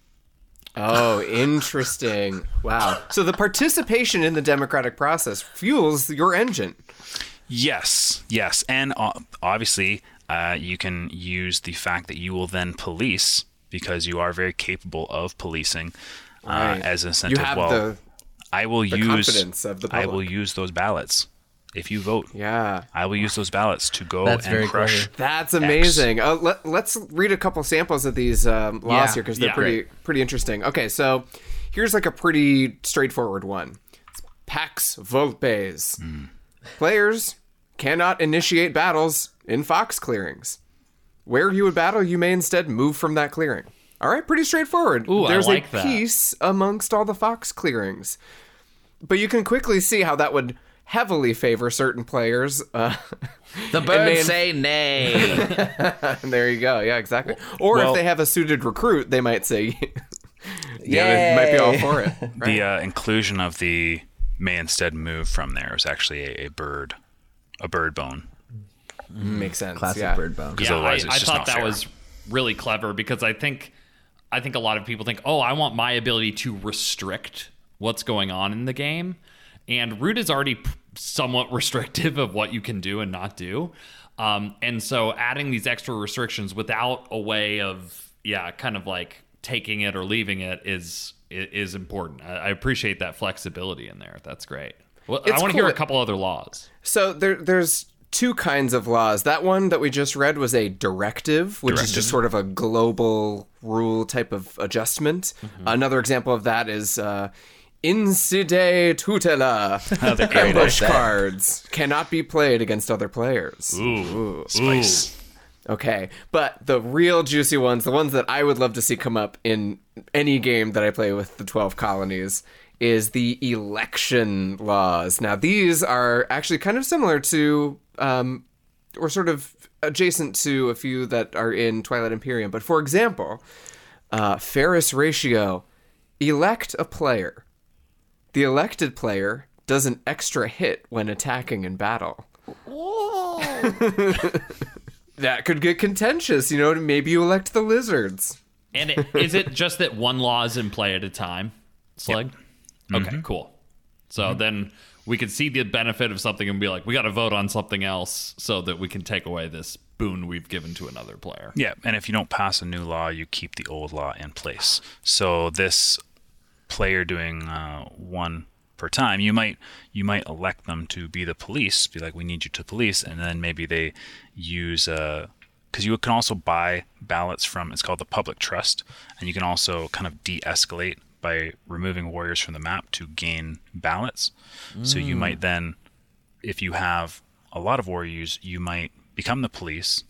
Oh, interesting. Wow. So the participation in the democratic process fuels your engine. Yes, yes, and uh, obviously uh, you can use the fact that you will then police because you are very capable of policing uh, Right. as an You incentive. have well, the I will use confidence of the I will use those ballots if you vote. yeah. I will use those ballots to go That's and very crush. clever. That's amazing. Uh, let, let's read a couple samples of these um, laws Yeah, here because they're yeah. pretty pretty interesting. Okay, so here's like a pretty straightforward one. It's Pax Volpes. Players cannot initiate battles in fox clearings. Where you would battle, you may instead move from that clearing. All right, pretty straightforward. Ooh, I There's like a that. peace amongst all the fox clearings. But you can quickly see how that would heavily favor certain players. Uh, The birds man- say nay. and there you go. Yeah, exactly. Or well- if they have a suited recruit, they might say, yeah, they might be all for it. The uh, inclusion of the may instead move from there is actually a, a bird, a bird bone. Makes sense. Classic yeah. bird bone. Because yeah, otherwise I, it's I just thought not that fair. was really clever because I think I think a lot of people think, oh, I want my ability to restrict what's going on in the game, and root is already somewhat restrictive of what you can do and not do, um, and so adding these extra restrictions without a way of yeah, kind of like taking it or leaving it is is important. I, appreciate that flexibility in there. That's great. Well, I want to hear a couple other laws. So there, there's two kinds of laws. That one that we just read was a directive, which is just sort of a global rule type of adjustment. Mm-hmm. Another example of that is uh, Incide Tutela. Oh, they're. Ambush cards cannot be played against other players. Ooh, Spice. Okay, but the real juicy ones, the ones that I would love to see come up in any game that I play with the 12 colonies, is the election laws. Now, these are actually kind of similar to, um, or sort of adjacent to a few that are in Twilight Imperium. But for example, uh, Ferris ratio elect a player. The elected player does an extra hit when attacking in battle. that could get contentious. You know, maybe you elect the lizards. And it, is it just that one law is in play at a time, Slug? Okay, mm-hmm. cool. So mm-hmm. then we can see the benefit of something and be like, we got to vote on something else so that we can take away this boon we've given to another player. Yeah, and if you don't pass a new law, you keep the old law in place. So this player doing uh, one per time, you might you might elect them to be the police, be like, we need you to police, and then maybe they use uh because you can also buy ballots from it's called the public trust, and you can also kind of de-escalate by removing warriors from the map to gain ballots. So you might then, if you have a lot of warriors, you might become the police,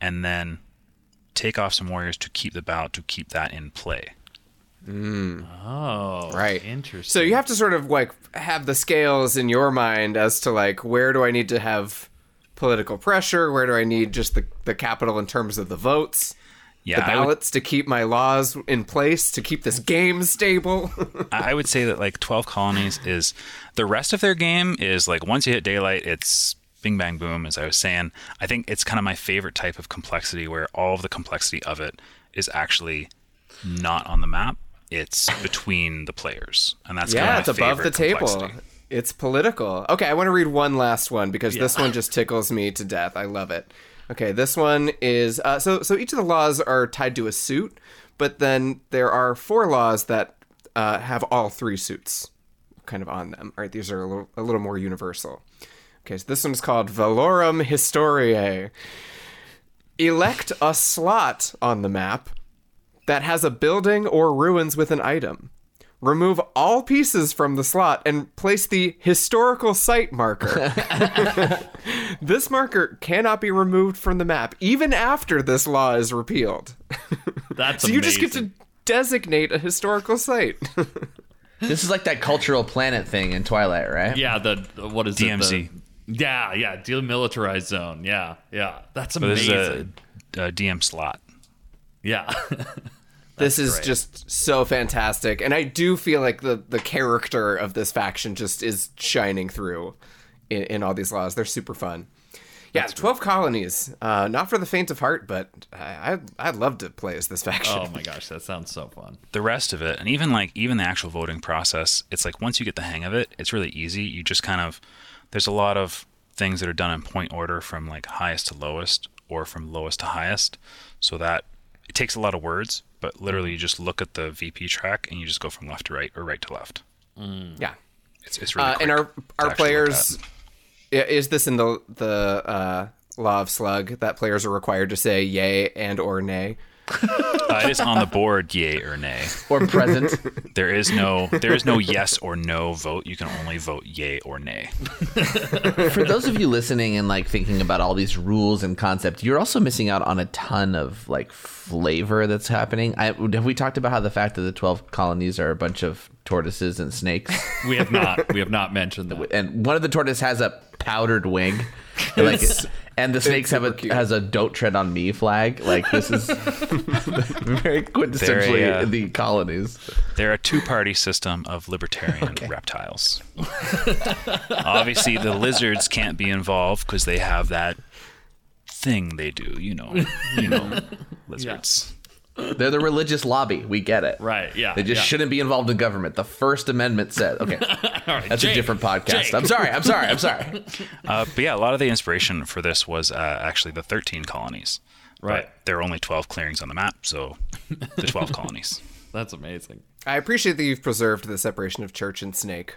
and then take off some warriors to keep the ballot to keep that in play. Mm. Oh, Right. Interesting. So you have to sort of like have the scales in your mind as to like where do I need to have political pressure? Where do I need just the, the capital in terms of the votes? Yeah, the I would- ballots to keep my laws in place to keep this game stable. I would say that like 12 colonies is the rest of their game is like once you hit daylight, it's bing bang boom. As I was saying, I think it's kind of my favorite type of complexity where all of the complexity of it is actually not on the map. It's between the players, and that's yeah, kind it's of my above the table. complexity. It's political. Okay, I want to read one last one because this one just tickles me to death. I love it. Okay, this one is uh, so so each of the laws are tied to a suit, but then there are four laws that uh, have all three suits kind of on them. All right, these are a little, a little more universal. Okay, so this one's called Valorum Historiae. Elect a slot on the map that has a building or ruins with an item. Remove all pieces from the slot and place the historical site marker. this marker cannot be removed from the map even after this law is repealed. That's so you just get to designate a historical site. This is like that cultural planet thing in Twilight, right? Yeah, the what is DMZ. it? The, yeah, yeah, demilitarized zone. Yeah, yeah, that's But this amazing. is a, a DM slot. yeah, this is great. just so fantastic and I do feel like the the character of this faction just is shining through in, in all these laws. They're super fun. Yeah, 12 colonies. Uh, not for the faint of heart, but I, I'd, I'd love to play as this faction. oh my gosh, that sounds so fun. the rest of it and even like even the actual voting process it's like once you get the hang of it it's really easy you just kind of there's a lot of things that are done in point order from like highest to lowest or from lowest to highest so that it takes a lot of words but literally you just look at the vp track and you just go from left to right or right to left Yeah. it's, it's really Uh, quick and our our players, is this in the the uh, law of slug that players are required to say yay and or nay? Uh, it is on the board yay or nay Or present. there is no there is no yes or no vote you can only vote yay or nay For those of you listening and like thinking about all these rules and concepts, you're also missing out on a ton of like flavor that's happening. I, have we talked about how the fact that the 12 colonies are a bunch of tortoises and snakes? We have not, we have not mentioned that. and one of the tortoises has a powdered wing. And, like, and the snakes have a cute. has a "Don't tread on me" flag. Like this is very quintessentially Very, uh, the colonies. They're a two-party system of libertarian reptiles. Obviously, the lizards can't be involved because they have that thing they do. You know, you know, lizards. They're the religious lobby. We get it. Right, yeah, They just yeah. shouldn't be involved in government. The First Amendment said. Okay, All right, that's Jake, a different podcast. Jake. I'm sorry. I'm sorry. I'm sorry. Uh, but yeah, a lot of the inspiration for this was uh, actually the 13 colonies. Right. But there are only 12 clearings on the map, so the 12 colonies. That's amazing. I appreciate that you've preserved the separation of church and snake.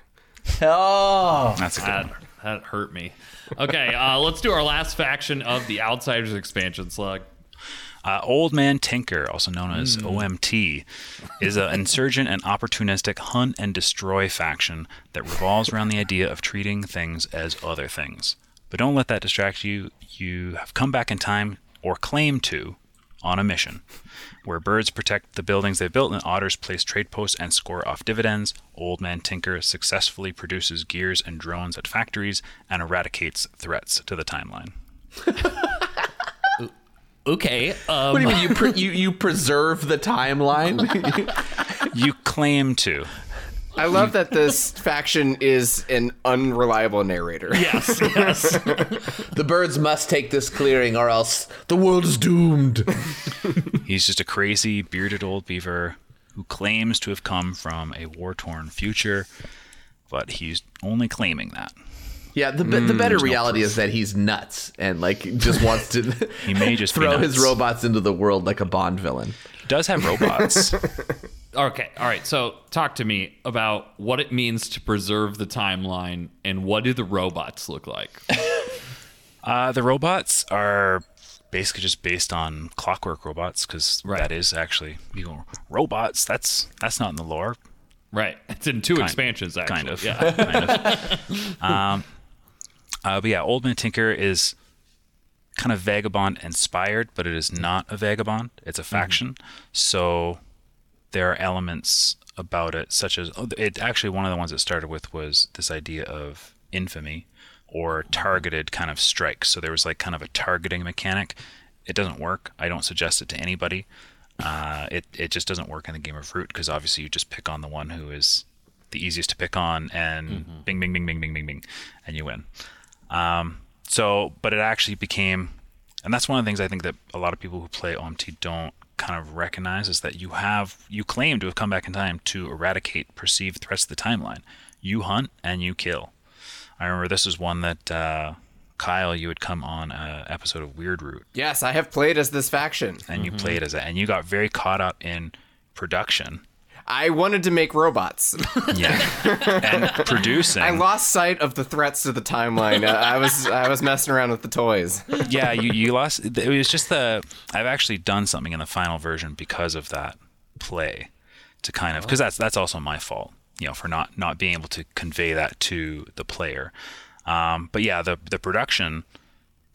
Oh, That's a good That, one. that hurt me. Okay, uh, let's do our last faction of the Outsiders expansion slug. Uh, Old Man Tinker, also known as OMT, is an insurgent and opportunistic hunt and destroy faction that revolves around the idea of treating things as other things. But don't let that distract you. You have come back in time, or claim to, on a mission. Where birds protect the buildings they built and otters place trade posts and score off dividends, Old Man Tinker successfully produces gears and drones at factories and eradicates threats to the timeline. Okay. Um, What do you mean you pre- you you preserve the timeline? You claim to. I love that this faction is an unreliable narrator. yes. Yes. the birds must take this clearing, or else the world is doomed. He's just a crazy, bearded old beaver who claims to have come from a war torn future, but he's only claiming that. Yeah, the the better reality is that he's nuts and like just wants to He may just throw his robots into the world like a Bond villain. He does have robots. okay. All right. So talk to me about what it means to preserve the timeline and what do the robots look like? uh, the robots are basically just based on clockwork robots because Right. that is actually you go robots. That's that's not in the lore. Right. It's in two expansions, actually. kind of. Yeah. kind of. Um, uh, but yeah, Old Man Tinker is kind of vagabond inspired, but it is not a vagabond. It's a faction. So there are elements about it, such as oh, it. Actually, one of the ones it started with was this idea of infamy or targeted kind of strikes. So there was like kind of a targeting mechanic. It doesn't work. I don't suggest it to anybody. Uh, it it just doesn't work in the game of Root because obviously you just pick on the one who is the easiest to pick on, and bing, bing, bing, bing, bing, bing, bing, and you win. Um, so, but it actually became, and that's one of the things I think that a lot of people who play OMT don't kind of recognize is that you have, you claim to have come back in time to eradicate perceived threats to the timeline. You hunt and you kill. I remember this is one that uh, Kyle, you had come on an episode of Weird Root, Yes, I have played as this faction. and you played as it, and you got very caught up in production. I wanted to make robots. Yeah, and producing. I lost sight of the threats to the timeline. Uh, I was I was messing around with the toys. yeah, you, you lost. It was just the. I've actually done something in the final version because of that play, to kind of because that's that's also my fault, you know, for not not being able to convey that to the player. Um, but yeah, the the production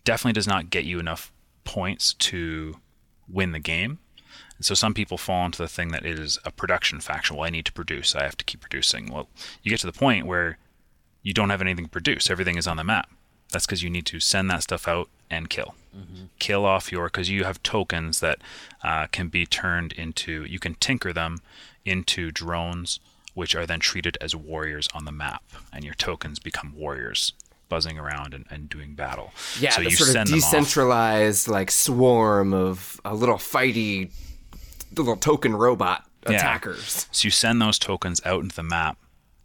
definitely does not get you enough points to win the game. And so some people fall into the thing that it is a production faction. Well, I need to produce. I have to keep producing. Well, you get to the point where you don't have anything to produce. Everything is on the map. That's because you need to send that stuff out and kill. Kill off your because you have tokens that uh, can be turned into. You can tinker them into drones, which are then treated as warriors on the map, and your tokens become warriors buzzing around and, and doing battle. Yeah, so the you sort of send off. decentralized like swarm of a little fighty, little token robot Yeah. attackers. So you send those tokens out into the map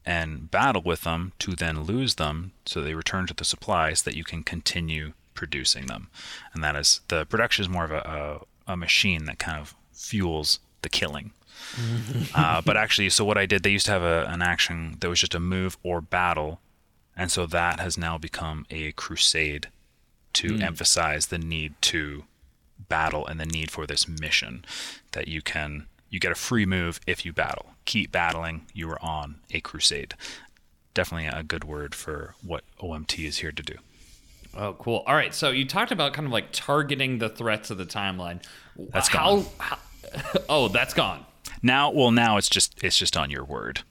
and battle with them to then lose them so they return to the supply so that you can continue producing them. And that is the production is more of a, a, a machine that kind of fuels the killing. uh, but actually, so what I did, they used to have a, an action that was just a move or battle. And so that has now become a crusade to hmm. emphasize the need to battle and the need for this mission that you can you get a free move if you battle keep battling you are on a crusade definitely a good word for what omt is here to do Oh, cool. All right. So you talked about kind of like targeting the threats of the timeline. That's how, gone. how- oh, that's gone. now well now it's just it's just on your word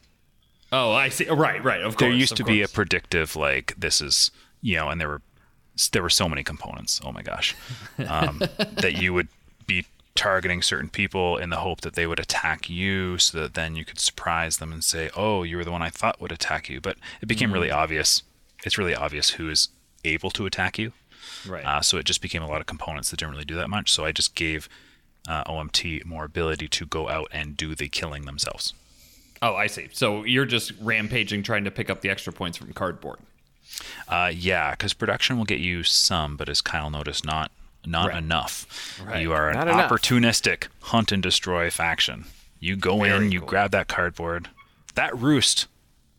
Oh, I see. Right, right. Of course. there used to be a predictive like this is you know and there were there were so many components oh my gosh um, that you would be targeting certain people in the hope that they would attack you so that then you could surprise them and say oh you were the one i thought would attack you but it became really obvious it's really obvious who is able to attack you right. uh, so it just became a lot of components that didn't really do that much so i just gave uh, omt more ability to go out and do the killing themselves oh, I see. So you're just rampaging, trying to pick up the extra points from cardboard. Uh, yeah, because production will get you some, but as Kyle noticed, not not Right. enough. Right. You are an Not enough. opportunistic hunt and destroy faction. You go in, you cool. grab that cardboard. That roost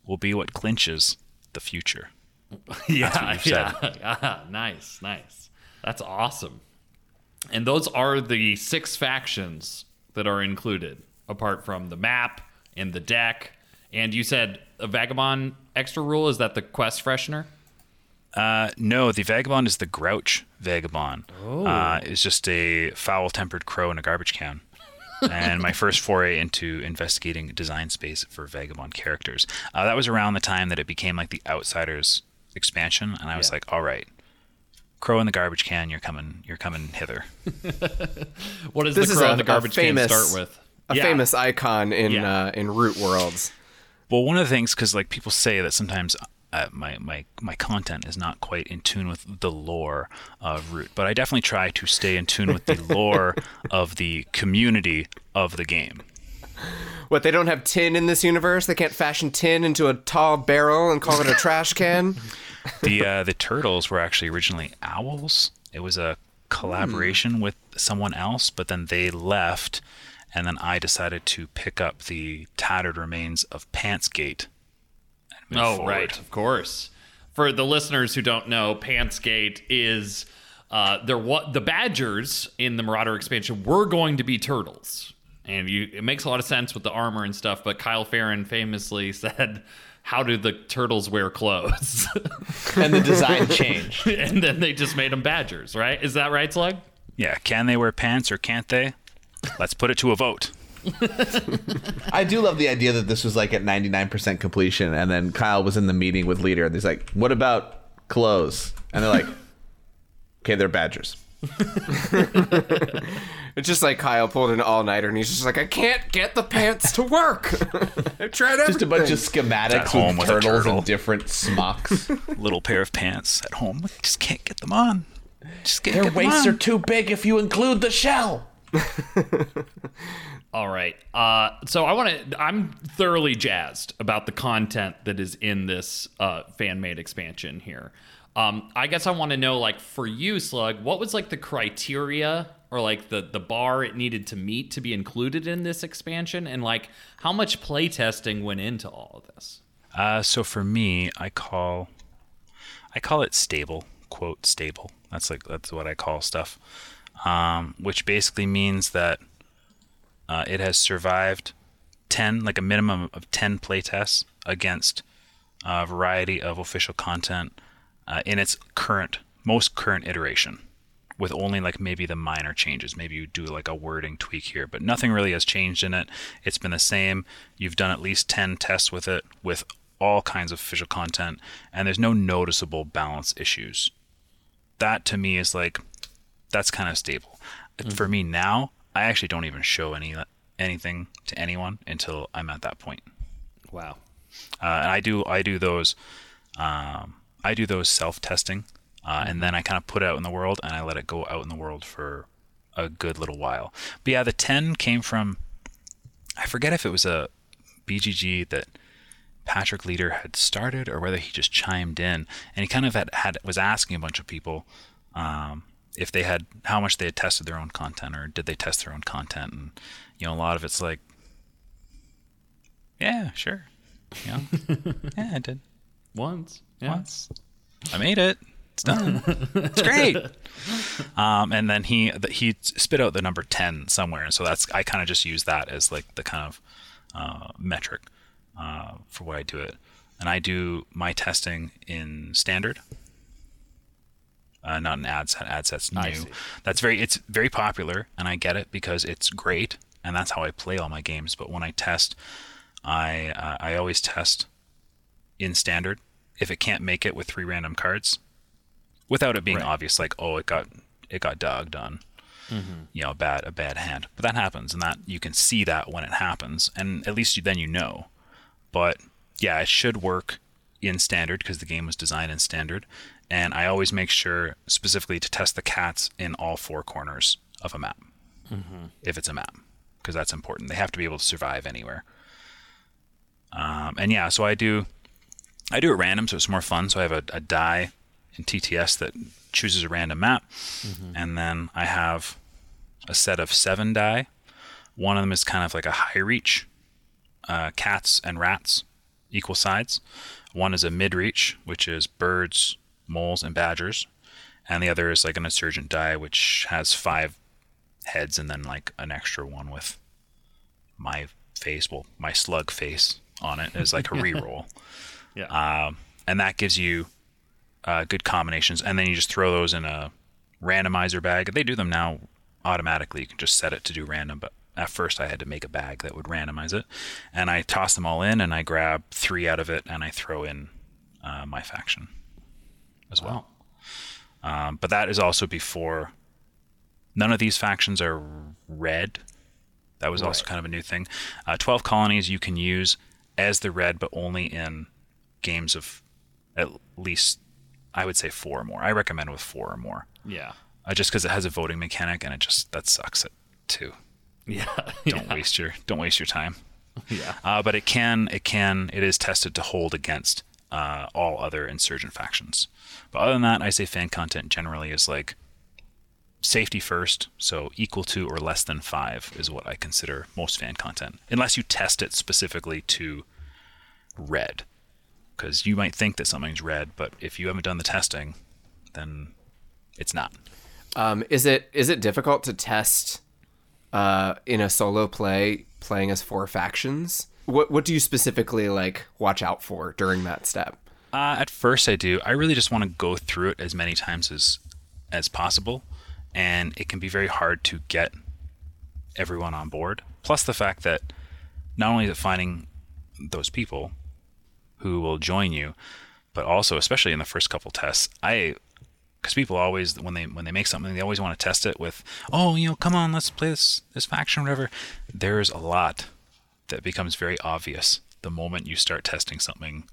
will be what clinches the future. yeah, what you've said. yeah. Ah, nice, nice. That's awesome. And those are the six factions that are included, apart from the map and the deck. And you said a vagabond extra rule is that the quest freshener? Uh, no, the vagabond is the grouch vagabond. Oh. Uh, it's just a foul-tempered crow in a garbage can. and my first foray into investigating design space for vagabond characters. Uh, that was around the time that it became like the Outsiders expansion, and I was Yeah. like, all right, crow in the garbage can, you're coming, you're coming hither. What does This the crow a- in the garbage famous- can start with? A Yeah. famous icon in Yeah. uh, in root worlds. Well, one of the things, because like people say that sometimes uh, my, my my content is not quite in tune with the lore of Root, but I definitely try to stay in tune with the lore of the community of the game. What they don't have tin in this universe? They can't fashion tin into a tall barrel and call it a trash can. The uh, the turtles were actually originally owls. It was a collaboration with someone else, but then they left, and then I decided to pick up the tattered remains of Pantsgate. and move Oh, forward. right, of course. For the listeners who don't know, Pantsgate is uh, there. What the Badgers in the Marauder expansion were going to be turtles, and you, it makes a lot of sense with the armor and stuff. But Kyle Ferrin famously said, "How do the turtles wear clothes?" and the design changed. and then they just made them Badgers, right? Is that right, Slug? Yeah, can they wear pants or can't they? Let's put it to a vote. I do love the idea that this was like at 99% completion, and then Kyle was in the meeting with Leder, and he's like, "What about clothes?" And they're like, "Okay, they're Badgers." It's just like Kyle pulled an all nighter and he's just like, I can't get the pants to work. I tried everything. Just a bunch of schematics At home with with turtles turtle. and different smocks. Little pair of pants at home. Just can't get them on. Just can't Their get them waists on. are too big if you include the shell. All right. Uh, so I want to. I'm thoroughly jazzed about the content that is in this uh, fan made expansion here. Um, I guess I want to know, like, for you, Slug, what was like the criteria or like the the bar it needed to meet to be included in this expansion, and like how much playtesting went into all of this? Uh, so for me, I call I call it stable. Quote stable. That's like that's what I call stuff. Um, which basically means that uh, it has survived ten, like a minimum of ten playtests against a variety of official content uh, in its current most current iteration. With only like maybe the minor changes. Maybe you do like a wording tweak here, but nothing really has changed in it. It's been the same. You've done at least 10 tests with it with all kinds of official content, and there's no noticeable balance issues. That to me is like, that's kind of stable. For me now, I actually don't even show any anything to anyone until I'm at that point. Wow. Uh, and I do I do those um, I do those self testing, uh, and then I kind of put it out in the world and I let it go out in the world for a good little while. But yeah, the ten came from I forget if it was a BGG that Patrick Leder had started or whether he just chimed in, and he kind of had, had was asking a bunch of people. Um, if they had how much they had tested their own content or did they test their own content. And you know a lot of it's like yeah sure. You know yeah i did. Once. Yeah. once. I made it. It's done. It's great. Um, and then he he spit out the number 10 somewhere. And so that's i kind of just use that as like the kind of uh, metric uh, for what i do it. And i do my testing in standard uh, not an ad set. Ad set's new. That's very. It's very popular, and I get it because it's great, and that's how I play all my games. But when I test, I uh, I always test in standard. If it can't make it with three random cards, without it being Right. obvious, like oh it got it got dogged on, you know, a bad a bad hand. But that happens, and that you can see that when it happens, and at least you, then you know. But yeah, it should work in standard because the game was designed in standard. And I always make sure specifically to test the cats in all four corners of a map, if it's a map, because that's important. They have to be able to survive anywhere. Um, and yeah, so I do, I do it random, so it's more fun. So I have a, a die in TTS that chooses a random map, and then I have a set of seven die. One of them is kind of like a high reach, uh, cats and rats, equal sides. One is a mid reach, which is birds, moles and badgers, and the other is like an insurgent die, which has five heads and then like an extra one with my face, well, my slug face on it as like a reroll. Yeah. Um, and that gives you uh, good combinations. And then you just throw those in a randomizer bag. They do them now automatically. You can just set it to do random, but at first I had to make a bag that would randomize it. And I toss them all in and I grab three out of it and I throw in uh, my faction as well. Um, but that is also before none of these factions are red. That was also kind of a new thing. Uh, 12 colonies you can use as the red, but only in games of at least, I would say, four or more. I recommend with four or more. yeah. Uh, just because it has a voting mechanic and it just, that sucks it too. Yeah. Don't waste your, don't waste your time. Yeah. Uh, but it can, it can, it is tested to hold against uh, all other insurgent factions. But other than that, I say fan content generally is like safety first, so equal to or less than five is what I consider most fan content, unless you test it specifically to red, because you might think that something's red, but if you haven't done the testing, then it's not. Um, is it is it difficult to test uh, in a solo play playing as four factions? What what do you specifically like watch out for during that step? Uh, at first, I do. I really just want to go through it as many times as as possible, and it can be very hard to get everyone on board. Plus, the fact that not only is it finding those people who will join you, but also, especially in the first couple tests, I because people always when they when they make something, they always want to test it with, oh, you know, come on, let's play this this faction, or whatever. There's a lot that becomes very obvious the moment you start testing something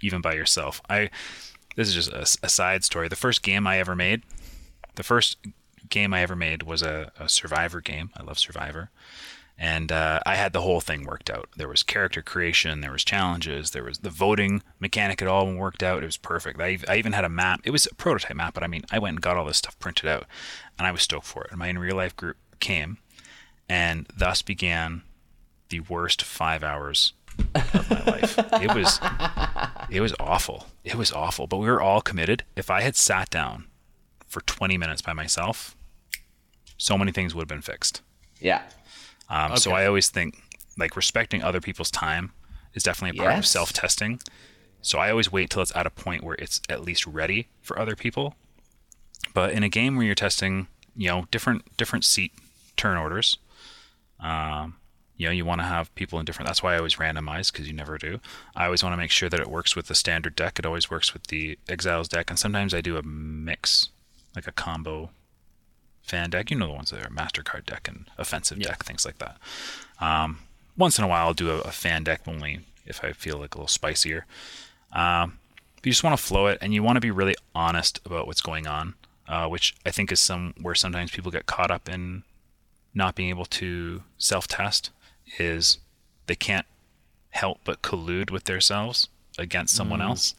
even by yourself. I this is just a, a side story. The first game I ever made, the first game I ever made was a, a Survivor game. I love Survivor, and uh, I had the whole thing worked out. There was character creation, there was challenges, there was the voting mechanic. It all worked out. It was perfect. I, I even had a map. It was a prototype map, but I mean, I went and got all this stuff printed out, and I was stoked for it. And my in real life group came, and thus began the worst five hours of my life. It was it was awful. It was awful. But we were all committed. If I had sat down for 20 minutes by myself, so many things would have been fixed. Yeah. Um, So I always think like respecting other people's time is definitely a part of self testing. So I always wait till it's at a point where it's at least ready for other people. But in a game where you're testing, you know, different different seat turn orders, um, you know, you want to have people in different. That's why I always randomize because you never do. I always want to make sure that it works with the standard deck. It always works with the Exiles deck, and sometimes I do a mix, like a combo fan deck. You know the ones that are Mastercard deck and offensive deck, things like that. Um, once in a while, I'll do a, a fan deck only if I feel like a little spicier. Um, but you just want to flow it, and you want to be really honest about what's going on, uh, which I think is some where sometimes people get caught up in not being able to self-test. Is they can't help but collude with themselves against someone else,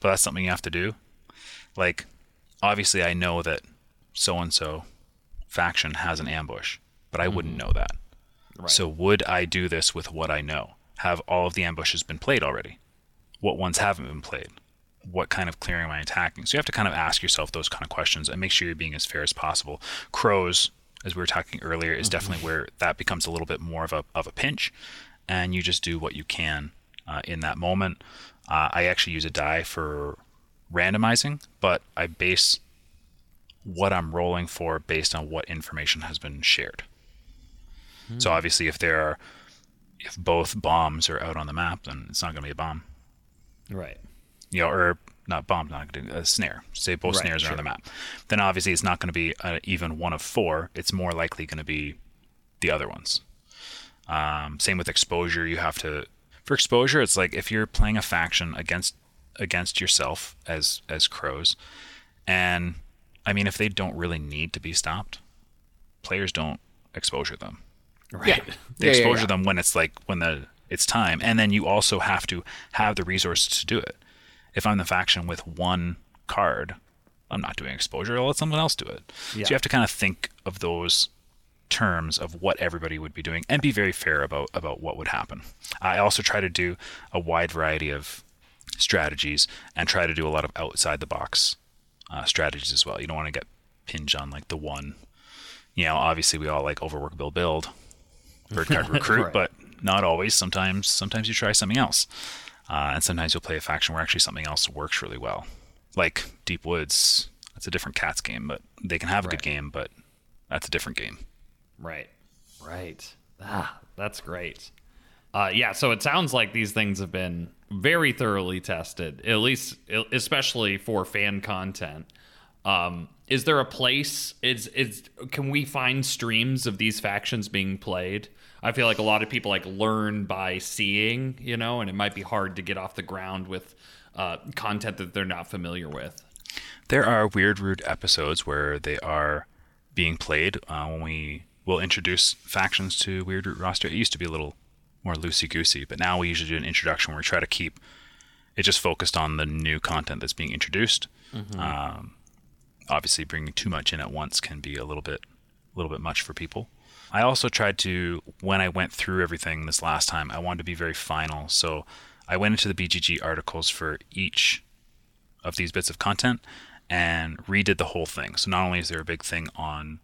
but that's something you have to do. Like, obviously, I know that so and so faction has an ambush, but I wouldn't know that. So would I do this with what I know? Have all of the ambushes been played already? What ones haven't been played? What kind of clearing am I attacking? So you have to kind of ask yourself those kind of questions and make sure you're being as fair as possible. Crows, as we were talking earlier, is definitely where that becomes a little bit more of a of a pinch, and you just do what you can uh, in that moment. Uh, I actually use a die for randomizing, but I base what I'm rolling for based on what information has been shared. So obviously, if there are, if both bombs are out on the map, then it's not going to be a bomb. Right. You know, or not bomb, not gonna- a snare. Say both Right, snares are on the map. Then obviously, it's not going to be a, even one of four. It's more likely going to be the other ones. Um, same with exposure. You have to for exposure. It's like if you're playing a faction against against yourself as as crows, and I mean, if they don't really need to be stopped, players don't exposure them. Right. They Yeah, yeah, exposure yeah. them when it's like when the it's time, and then you also have to have the resources to do it. If I'm the faction with one card, I'm not doing exposure. I'll let someone else do it. So you have to kind of think of those terms of what everybody would be doing and be very fair about about what would happen. I also try to do a wide variety of strategies and try to do a lot of outside the box uh, strategies as well. You don't want to get pinned on like the one. You know, obviously we all like overwork, build, build, bird card recruit, Right. but not always. Sometimes, sometimes you try something else, uh, and sometimes you'll play a faction where actually something else works really well, like Deep Woods. That's a different cats game, but they can have a good game, but that's a different game. Right. Right. Ah, that's great. Uh, yeah, so it sounds like these things have been very thoroughly tested, at least, especially for fan content. Um, is there a place? Is is can we find streams of these factions being played? I feel like a lot of people like learn by seeing, you know, and it might be hard to get off the ground with uh, content that they're not familiar with. There are Weird Root episodes where they are being played uh, when we will introduce factions to Weird Root roster. It used to be a little more loosey goosey, but now we usually do an introduction where we try to keep it just focused on the new content that's being introduced. Um, obviously, bringing too much in at once can be a little bit, a little bit much for people. I also tried to, when I went through everything this last time, I wanted to be very final. So I went into the BGG articles for each of these bits of content and redid the whole thing. So not only is there a big thing on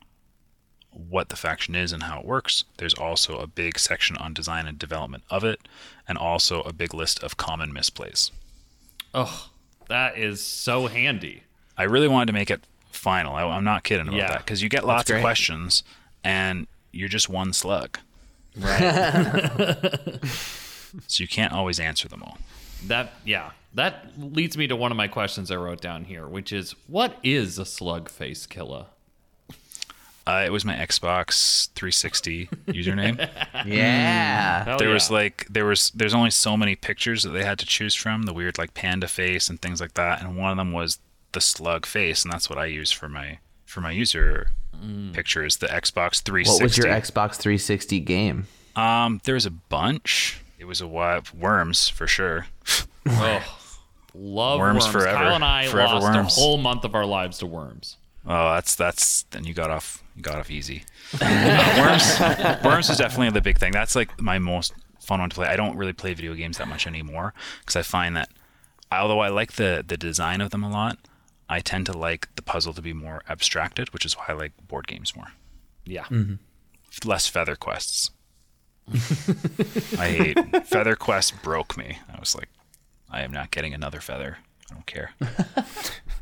what the faction is and how it works, there's also a big section on design and development of it, and also a big list of common misplays. Oh, that is so handy. I really wanted to make it final. I, I'm not kidding about Yeah. that because you get lots of questions and you're just one slug, Right. so you can't always answer them all. That yeah, that leads me to one of my questions I wrote down here, which is what is a slug face killer? Uh, it was my Xbox 360 username. Yeah. Hell there yeah. was like there was there's only so many pictures that they had to choose from the weird like panda face and things like that and one of them was the slug face and that's what i use for my for my user pictures the xbox 360 What was your Xbox 360 game? um there was a bunch it was a while worms for sure oh, love Worms worms. forever. Kyle and I Forever lost worms. a whole month of our lives to worms. Oh that's that's then you got off you got off easy. Uh, worms worms is definitely the big thing. That's like my most fun one to play. I don't really play video games that much anymore because i find that although i like the the design of them a lot i tend to like the puzzle to be more abstracted which is why i like board games more. Yeah. less feather quests. I hate feather quest broke me. I was like i am not getting another feather. I don't care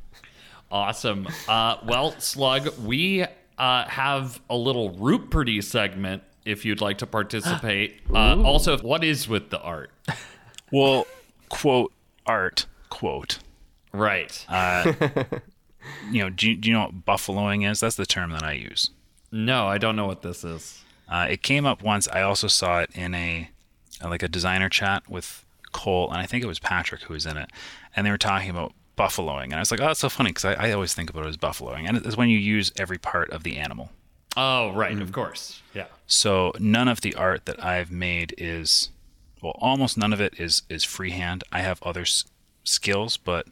Awesome. Uh, well, Slug, we uh, have a little root pretty segment if you'd like to participate. Uh, also, what is with the art? well quote art quote Right. you know do you, do you know what buffaloing is that's the term that i use no, I don't know what this is. Uh, it came up once. I also saw it in a uh, like a designer chat with Cole, and I think it was Patrick who was in it, and they were talking about buffaloing, and I was like, "Oh, that's so funny," because I, I always think about it as buffaloing, and it's when you use every part of the animal. Oh, right. Of mm-hmm. course. Yeah. So none of the art that I've made is, well, almost none of it is is freehand. I have other s- skills, but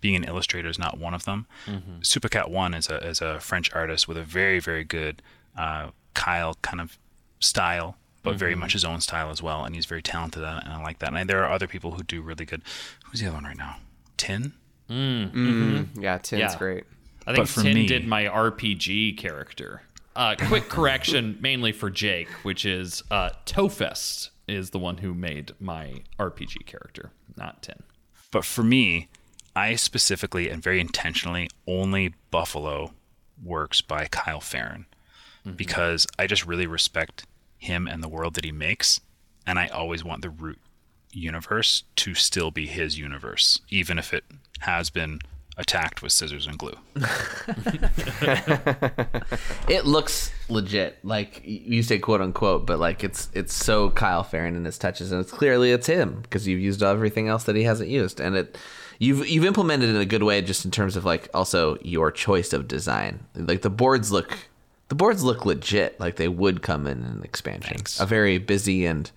being an illustrator is not one of them. Mm-hmm. Supercat One is a is a French artist with a very very good uh, Kyle kind of style, but very mm-hmm. much his own style as well, and he's very talented and I like that. And there are other people who do really good. Who's the other one right now? Tin. Yeah, Tin's Yeah. great. I think But Tin me- did my RPG character. Uh, quick correction, mainly for Jake, which is uh, Tofest is the one who made my RPG character, not Tin. But for me, I specifically and very intentionally only Buffalo works by Kyle Ferrin because I just really respect him and the world that he makes, and I always want the root universe to still be his universe, even if it has been attacked with scissors and glue. It looks legit. Like you say quote unquote, but like it's it's so Kyle Ferrin in his touches and it's clearly it's him because you've used everything else that he hasn't used and it you've you've implemented it in a good way just in terms of like also your choice of design. Like the boards look the boards look legit like they would come in an expansion. Thanks. A very busy and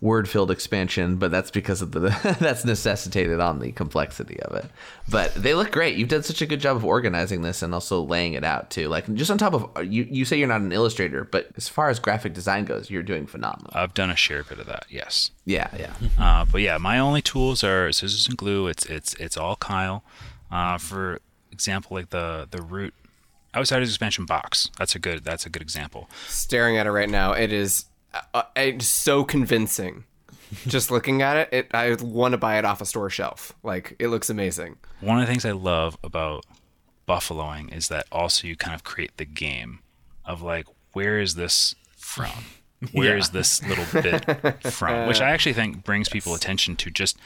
word-filled expansion, but that's because of the that's necessitated on the complexity of it. But they look great. You've done such a good job of organizing this and also laying it out too. Like just on top of you, you say you're not an illustrator, but as far as graphic design goes, you're doing phenomenal. I've done a share bit of that. Yes. Yeah, yeah. Uh, but yeah, my only tools are scissors and glue. It's it's it's all Kyle. Uh, for example, like the the root Outsiders expansion box. That's a good that's a good example. Staring at it right now, it is uh, it's so convincing. Just looking at it, it I want to buy it off a store shelf. Like it looks amazing. One of the things I love about buffaloing is that also you kind of create the game of like where is this from? Where is this little bit from? Which I actually think brings people attention to just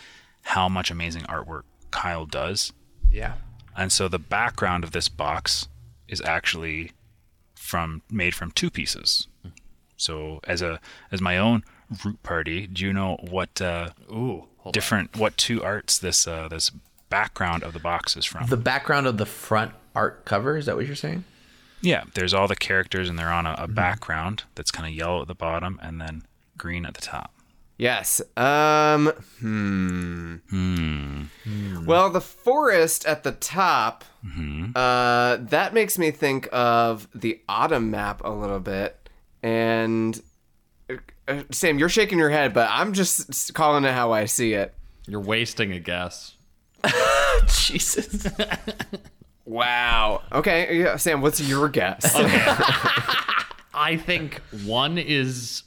how much amazing artwork Kyle does. Yeah. And so the background of this box is actually from made from two pieces. So as a as my own root party, do you know what uh, Ooh, hold different what two arts this uh, this background of the box is from? The background of the front art cover, is that what you're saying? yeah, there's all the characters and they're on a, a background that's kind of yellow at the bottom and then green at the top. Yes. Um. Hmm. Hmm. Well, the forest at the top. Uh, that makes me think of the autumn map a little bit. And uh, Sam, you're shaking your head, but I'm just calling it how I see it. You're wasting a guess. Jesus. Wow. Okay. Yeah, Sam, what's your guess? Okay. I think one is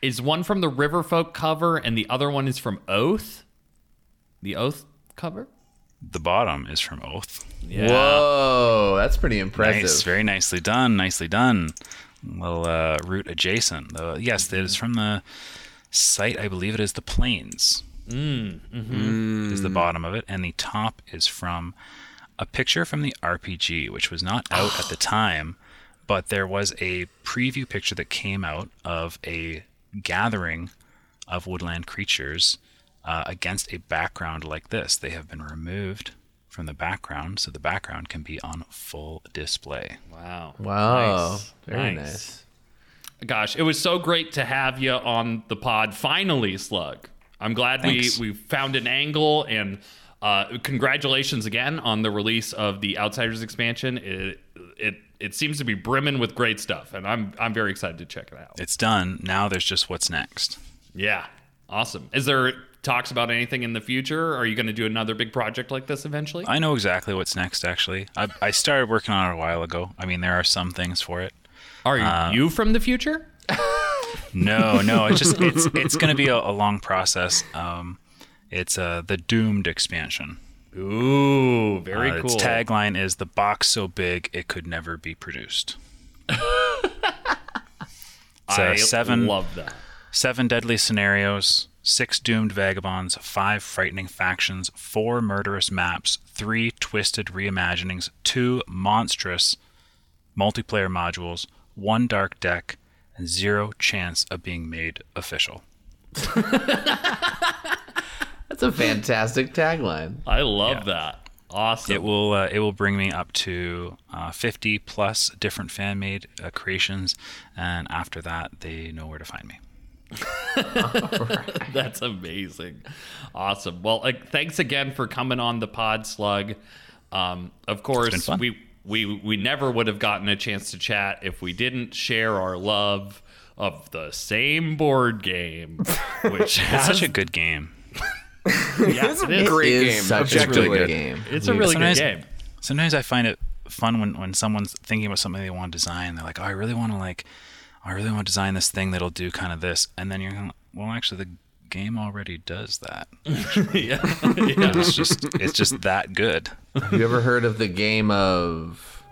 is one from the Riverfolk cover, and the other one is from Oath. The Oath cover. The bottom is from Oath. Yeah. Whoa, that's pretty impressive. Nice, very nicely done. Nicely done. Little uh, Root adjacent. Though, yes, it is from the site. I believe it is the Plains. Mm, mm-hmm. Is the bottom of it, and the top is from a picture from the RPG, which was not out at the time, but there was a preview picture that came out of a gathering of woodland creatures uh, against a background like this. They have been removed from the background, so the background can be on full display. Wow. Wow. Nice. Very nice. Gosh, it was so great to have you on the pod finally, Slug. I'm glad we we found an angle and uh, congratulations again on the release of the Outsiders expansion. It it it seems to be brimming with great stuff, and I'm I'm very excited to check it out. It's done. Now there's just what's next. Yeah, awesome. Is there talks about anything in the future? Are you going to do another big project like this eventually? I know exactly what's next, actually. I, I started working on it a while ago. I mean, there are some things for it. Are Uh, you from the future? No, no, it's just it's it's going to be a, a long process. Um, it's uh, the Doomed expansion. Ooh, very Uh, cool. Its tagline is "The box so big it could never be produced." I seven love that. seven deadly scenarios, six doomed vagabonds, five frightening factions, four murderous maps, three twisted reimaginings, two monstrous multiplayer modules, one dark deck, and zero chance of being made official. That's a fantastic tagline. I love that. Awesome. It will uh, it will bring me up to uh, 50 plus different fan made uh, creations, and after that, they know where to find me. That's amazing. Awesome. Well, like, thanks again for coming on the pod, Slug. Um, of course, we we we never would have gotten a chance to chat if we didn't share our love of the same board game, which It's has such a good game. yeah, it is. Great It is game, such a objectively. really good game. It's a really good game. Sometimes I find it fun when, when someone's thinking about something they want to design. They're like, oh, I really want to like, I really want to design this thing that'll do kind of this, and then you're going, well, actually, the game already does that. yeah. It's just it's just that good. Have you ever heard of the game of